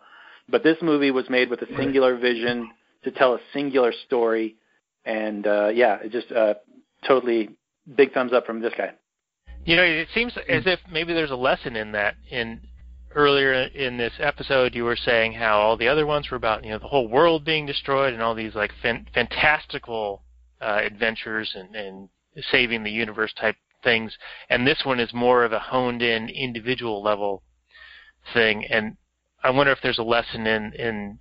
But this movie was made with a singular vision to tell a singular story and uh, yeah, just uh, totally big thumbs up from this guy. You know, it seems as if maybe there's a lesson in that. In earlier in this episode, you were saying how all the other ones were about you know the whole world being destroyed and all these like fan- fantastical uh, adventures and, and saving the universe type things, and this one is more of a honed in individual level thing. And I wonder if there's a lesson in in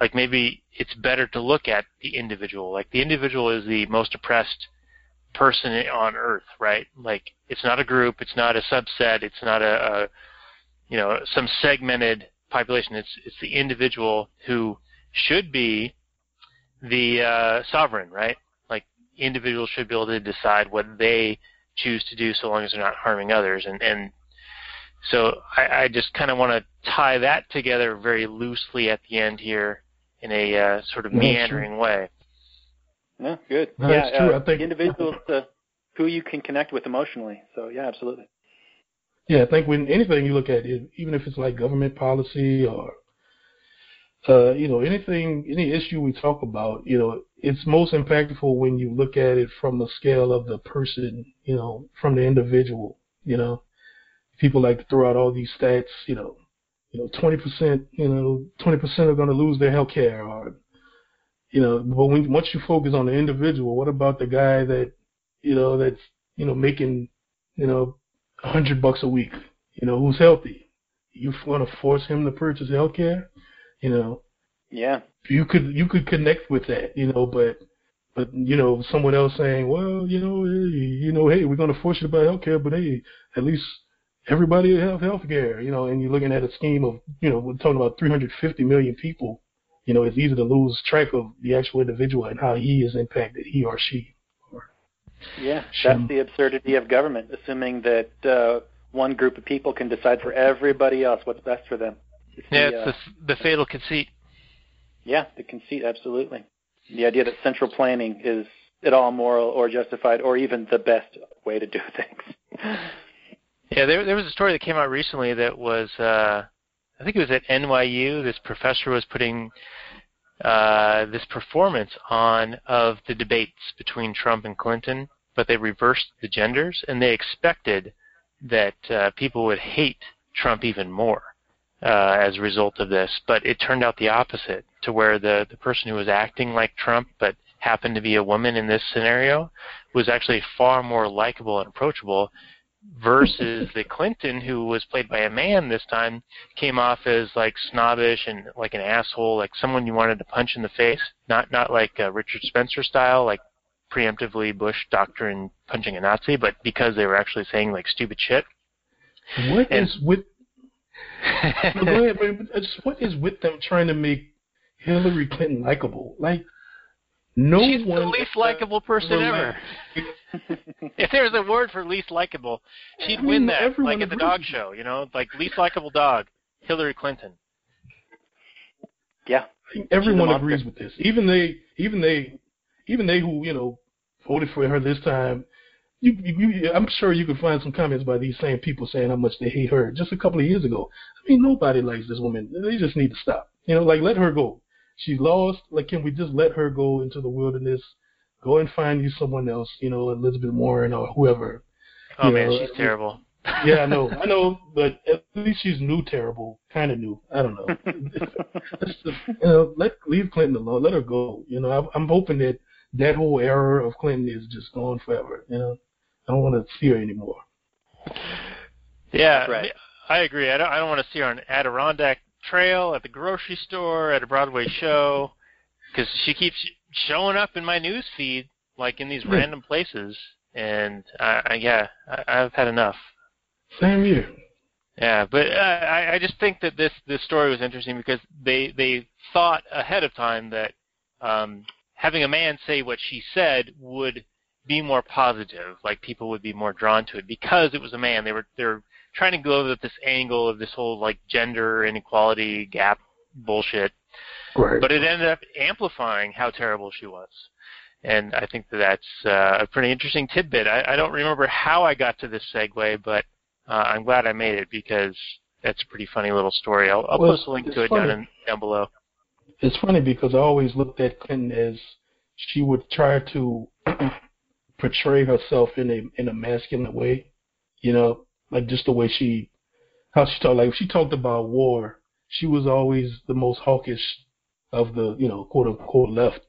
like maybe it's better to look at the individual. Like the individual is the most oppressed person on earth, right? Like it's not a group, it's not a subset, it's not a, a you know some segmented population. It's it's the individual who should be the uh, sovereign, right? Like individuals should be able to decide what they choose to do, so long as they're not harming others. And and so I, I just kind of want to tie that together very loosely at the end here in a uh, sort of No, meandering sure. way. No, good. No, yeah, that's true. Uh, I think- individuals uh, who you can connect with emotionally. So yeah, absolutely. Yeah, I think when anything you look at, even if it's like government policy or, uh, you know, anything, any issue we talk about, you know, it's most impactful when you look at it from the scale of the person, you know, from the individual. You know, people like to throw out all these stats, you know, you know, 20%, you know, 20% are going to lose their health care or, you know, but when once you focus on the individual, what about the guy that, you know, that's, you know, making, you know, a hundred bucks a week, you know, who's healthy. You want to force him to purchase health care, you know, Yeah. you could you could connect with that, you know, but but you know, someone else saying, well, you know, you know, hey, we're going to force you to buy health care, but hey, at least everybody will have health care, you know, and you're looking at a scheme of, you know, we're talking about 350 million people. You know, it's easy to lose track of the actual individual and how he is impacted, he or she. Yeah, Sure. that's the absurdity of government, assuming that uh, one group of people can decide for everybody else what's best for them. It's Yeah, the, it's uh, the, the fatal conceit. yeah, the conceit, absolutely. The idea that central planning is at all moral or justified or even the best way to do things. Yeah, there there was a story that came out recently that was uh I think it was at NYU. This professor was putting uh this performance on of the debates between Trump and Clinton, but they reversed the genders and they expected that uh, people would hate Trump even more uh, as a result of this. But it turned out the opposite, to where the the person who was acting like Trump but happened to be a woman in this scenario was actually far more likable and approachable versus the Clinton who was played by a man this time came off as like snobbish and like an asshole, like someone you wanted to punch in the face, not not like uh, Richard Spencer style, like preemptively Bush doctrine punching a Nazi, but because they were actually saying like stupid shit. What And- is with ahead, but but just what is with them trying to make Hillary Clinton likable? Like, no She's one. the least likable person ever. if there's a word for least likable, she'd I mean, win that, like at the agrees dog with show, you know, like least likable dog, Hillary Clinton. yeah, I think everyone She's a monster. agrees with this. Even they, even they, even they who you know voted for her this time. You, you, you, I'm sure you could find some comments by these same people saying how much they hate her just a couple of years ago. I mean, nobody likes this woman. They just need to stop. You know, like let her go. She's lost. Like, can we just let her go into the wilderness? Go and find you someone else. You know, Elizabeth Warren or whoever. Oh You man, know, she's terrible. Yeah, I know, I know, but at least she's new terrible, kind of new. I don't know. Let's just, you know, let leave Clinton alone. Let her go. You know, I'm, I'm hoping that that whole era of Clinton is just gone forever. You know, I don't want to see her anymore. Yeah, That's right. I agree. I don't. I don't want to see her on Adirondack Trail, at the grocery store, at a Broadway show, because she keeps showing up in my news feed, like in these Yeah. random places. And I, I yeah, I, I've had enough. Same here. Yeah, but uh, I, I just think that this this story was interesting because they they thought ahead of time that um, having a man say what she said would be more positive, like people would be more drawn to it because it was a man. They were they were trying to go at this angle of this whole like gender inequality gap bullshit, Right. but it ended up amplifying how terrible she was. And I think that that's uh, a pretty interesting tidbit. I, I don't remember how I got to this segue, but uh, I'm glad I made it because that's a pretty funny little story. I'll, I'll Well, post a link to it funny. down in, down below. it's funny because I always looked at Clinton as she would try to portray herself in a in a masculine way, you know, like just the way she how she talked. Like if she talked about war, she was always the most hawkish of the you know quote unquote left,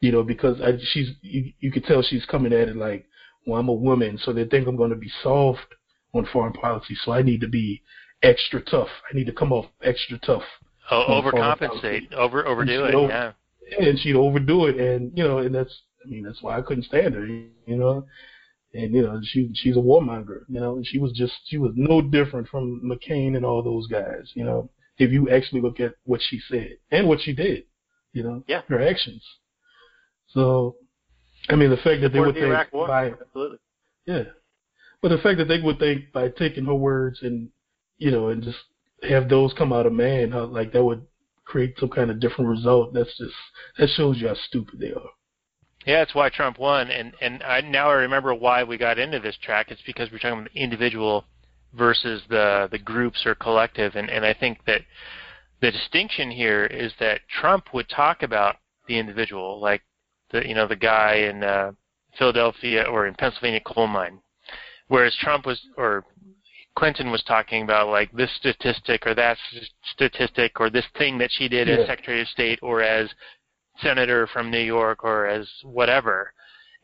you know, because I, she's you, you could tell she's coming at it like, well, I'm a woman, so they think I'm going to be soft on foreign policy, so I need to be extra tough. I need to come off extra tough. Oh, overcompensate, over overdo it. so- Yeah. and she'd overdo it, and you know, and that's I mean that's why I couldn't stand her, you know, and you know she she's a warmonger, you know, and she was just she was no different from McCain and all those guys, you know, if you actually look at what she said and what she did, you know, Yeah. her actions. So, I mean, the fact that they would the think Iraq War. by Absolutely. yeah, but the fact that they would think by taking her words and you know and just have those come out of man, how like that would create some kind of different result. That's just that shows you how stupid they are. Yeah, that's why Trump won, and and I now I remember why we got into this track. It's because we're talking about the individual versus the the groups or collective, and and I think that the distinction here is that Trump would talk about the individual, like the you know the guy in uh, Philadelphia or in Pennsylvania coal mine, whereas Trump was or Clinton was talking about like this statistic or that statistic or this thing that she did Yeah. as Secretary of State or as senator from New York or as whatever.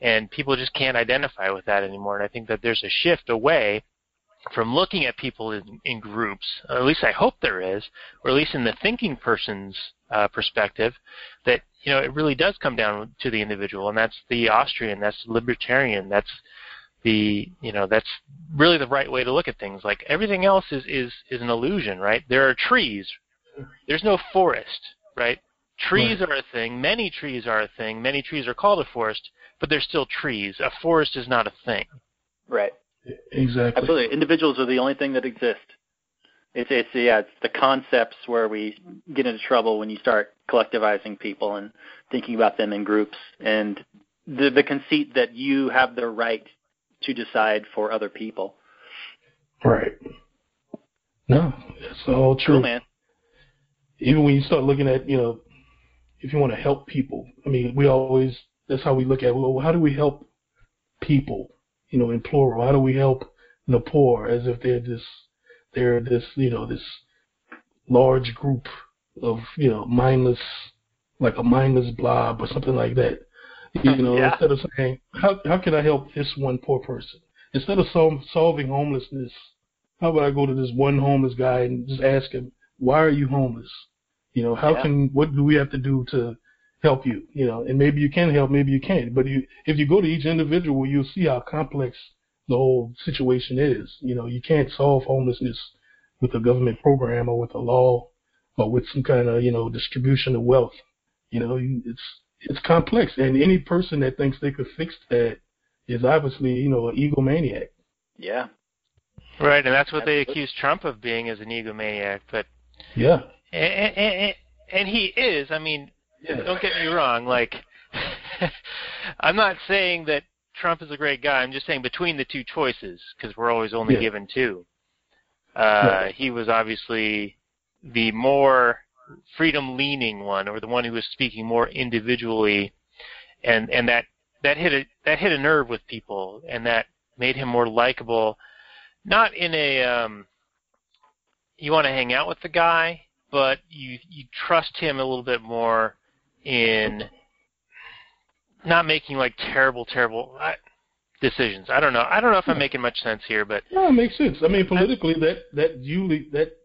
And people just can't identify with that anymore. And I think that there's a shift away from looking at people in, in groups, at least I hope there is, or at least in the thinking person's uh, perspective, that you know it really does come down to the individual, and that's the Austrian, that's the libertarian, that's the you know that's really the right way to look at things. Like everything else is is is an illusion, right? There are trees, there's no forest, right? Trees are a thing. Many trees are a thing. Many trees are called a forest, but they're still trees. A forest is not a thing. Right. Exactly. Absolutely. Individuals are the only thing that exist. It's it's yeah, it's the concepts where we get into trouble when you start collectivizing people and thinking about them in groups and the the conceit that you have the right to decide for other people. Right. No, it's all true. Cool, man. Even when you start looking at, you know, if you want to help people, I mean, we always, that's how we look at, well, how do we help people, you know, in plural? How do we help the poor as if they're this, they're this, you know, this large group of, you know, mindless, like a mindless blob or something like that. You know, Yeah. instead of saying, how, how can I help this one poor person? Instead of sol- solving homelessness, how about I go to this one homeless guy and just ask him, why are you homeless? You know, oh, how Yeah. can, what do we have to do to help you? You know, and maybe you can help, maybe you can't. But you, if you go to each individual, you'll see how complex the whole situation is. You know, you can't solve homelessness with a government program or with a law or with some kind of, you know, distribution of wealth. You know, you, it's, it's complex. And any person that thinks they could fix that is obviously, you know, an egomaniac. Yeah. Right, and that's what they accuse Trump of being as an egomaniac. But Yeah. And, and, and he is. I mean, Yeah. don't get me wrong. Like, I'm not saying that Trump is a great guy. I'm just saying between the two choices, because we're always only Yeah. given two. Uh, Right. He was obviously the more freedom-leaning one, or the one who was speaking more individually, and and that that hit a that hit a nerve with people, and that made him more likable. Not in a um, you want to hang out with the guy, but you you trust him a little bit more in not making like terrible, terrible uh, decisions. I don't know. I don't know if I'm making much sense here, but No, it makes sense. I mean, politically, that that usually that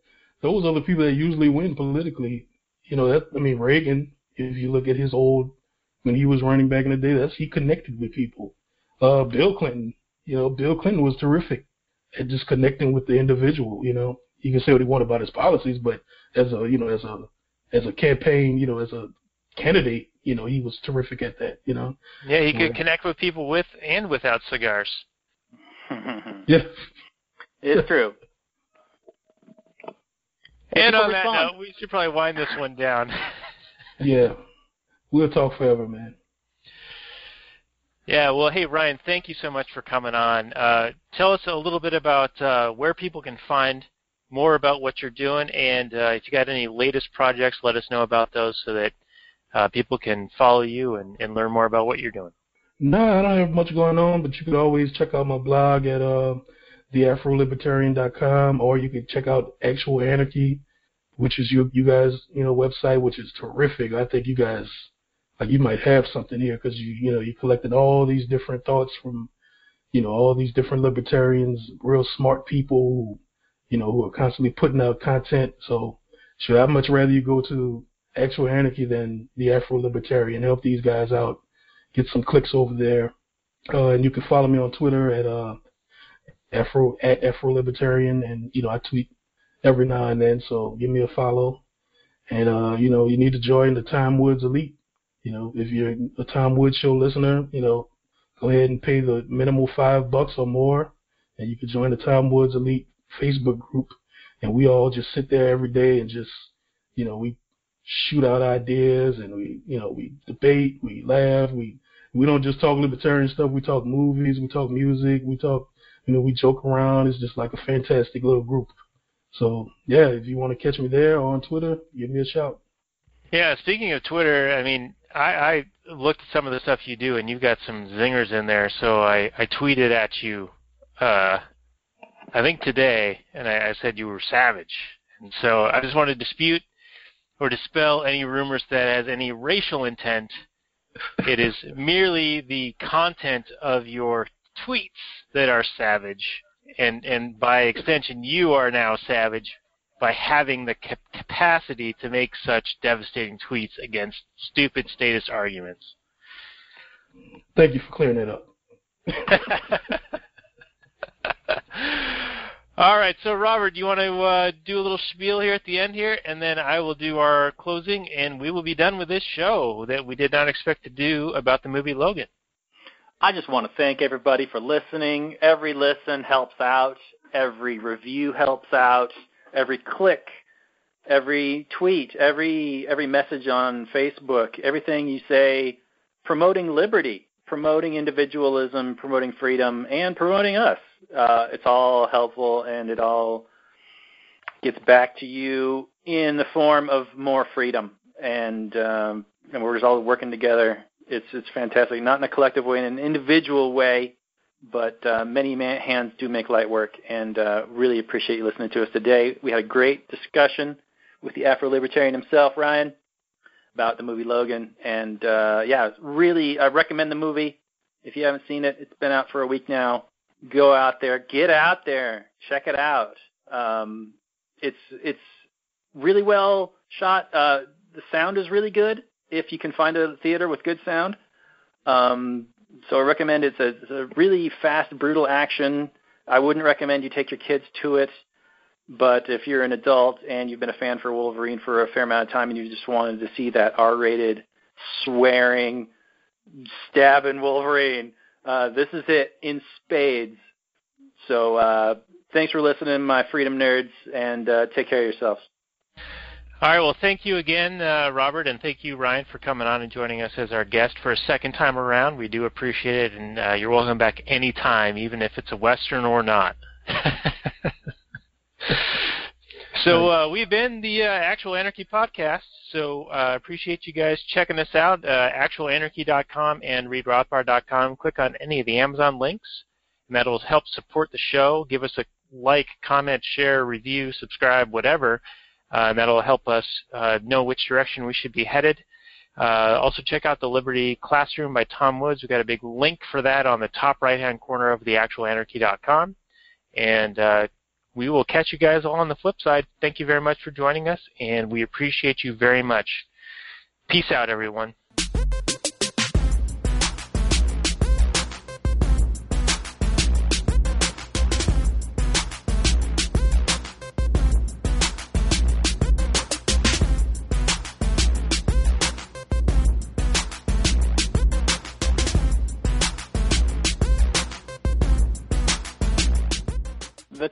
those are the people that usually win politically. You know, that I mean, Reagan. If you look at his old when he was running back in the day, that's he connected with people. Uh, Bill Clinton. You know, Bill Clinton was terrific at just connecting with the individual. You know, you can say what he wanted about his policies, but as a you know, as a as a campaign, you know, as a candidate, you know, he was terrific at that. You know, yeah, he could Yeah. connect with people with and without cigars. yeah. it's true. And on that respond. note, we should probably wind this one down. Yeah. We'll talk forever, man. Yeah, well, hey Ryan, thank you so much for coming on. Uh, tell us a little bit about uh, where people can find more about what you're doing, and uh, if you got any latest projects, let us know about those so that uh, people can follow you and, and learn more about what you're doing. No, I don't have much going on, but you can always check out my blog at uh, theafrolibertarian.com, or you can check out Actual Anarchy, which is you you guys you know website, which is terrific. I think you guys like you might have something here because you you know you collected all these different thoughts from you know all these different libertarians, real smart people you know, who are constantly putting out content. So, sure, I'd much rather you go to Actual Anarchy than the Afro Libertarian. Help these guys out, get some clicks over there. Uh, and you can follow me on Twitter at uh, Afro at Afro Libertarian, and you know I tweet every now and then. So give me a follow, and uh, you know you need to join the Tom Woods Elite. You know if you're a Tom Woods Show listener, you know go ahead and pay the minimal five bucks or more, and you can join the Tom Woods Elite Facebook group, and we all just sit there every day and just you know we shoot out ideas and we you know we debate, we laugh, we we don't just talk libertarian stuff. We talk movies, we talk music, we talk, you know, we joke around. It's just like a fantastic little group. So yeah, if you want to catch me there or on Twitter, give me a shout. Yeah, speaking of Twitter, I mean, I, I looked at some of the stuff you do, and you've got some zingers in there. So I, I tweeted at you, uh, I think today, and I, I said you were savage. And so I just want to dispute or dispel any rumors that has any racial intent it is merely the content of your tweets that are savage, and and by extension, you are now savage by having the capacity to make such devastating tweets against stupid status arguments. Thank you for clearing that up. All right, so Robert, do you want to uh, do a little spiel here at the end here, and then I will do our closing, and we will be done with this show that we did not expect to do about the movie Logan. I just want to thank everybody for listening. Every listen helps out. Every review helps out. Every click, every tweet, every every message on Facebook, everything you say promoting liberty, promoting individualism, promoting freedom, and promoting us uh, it's all helpful and it all gets back to you in the form of more freedom and um, and we're just all working together. It's it's fantastic, not in a collective way, in an individual way, but uh, many man- hands do make light work. And uh, really appreciate you listening to us today. We had a great discussion with the Afro Libertarian himself, Ryan, about the movie Logan. And uh, yeah, really, I recommend the movie. If you haven't seen it, it's been out for a week now go out there, get out there, check it out. Um, it's it's really well shot. Uh, the sound is really good if you can find a theater with good sound. Um, so I recommend it's a, it's a really fast, brutal action. I wouldn't recommend you take your kids to it, but if you're an adult and you've been a fan for Wolverine for a fair amount of time and you just wanted to see that R-rated, swearing, stabbing Wolverine, uh, this is it in spades. So uh, thanks for listening, my freedom nerds, and uh, take care of yourselves. All right. Well, thank you again, uh, Robert, and thank you, Ryan, for coming on and joining us as our guest for a second time around. We do appreciate it, and uh, you're welcome back anytime, even if it's a Western or not. so uh, we've been the uh, Actual Anarchy podcast. So uh, appreciate you guys checking us out. Uh, actualanarchy.com and readrothbard.com. Click on any of the Amazon links, and that'll help support the show. Give us a like, comment, share, review, subscribe, whatever. Uh, that'll help us uh, know which direction we should be headed. Uh, also, check out the Liberty Classroom by Tom Woods. We've got a big link for that on the top right-hand corner of theactualanarchy.com. And uh, we will catch you guys all on the flip side. Thank you very much for joining us, and we appreciate you very much. Peace out, everyone.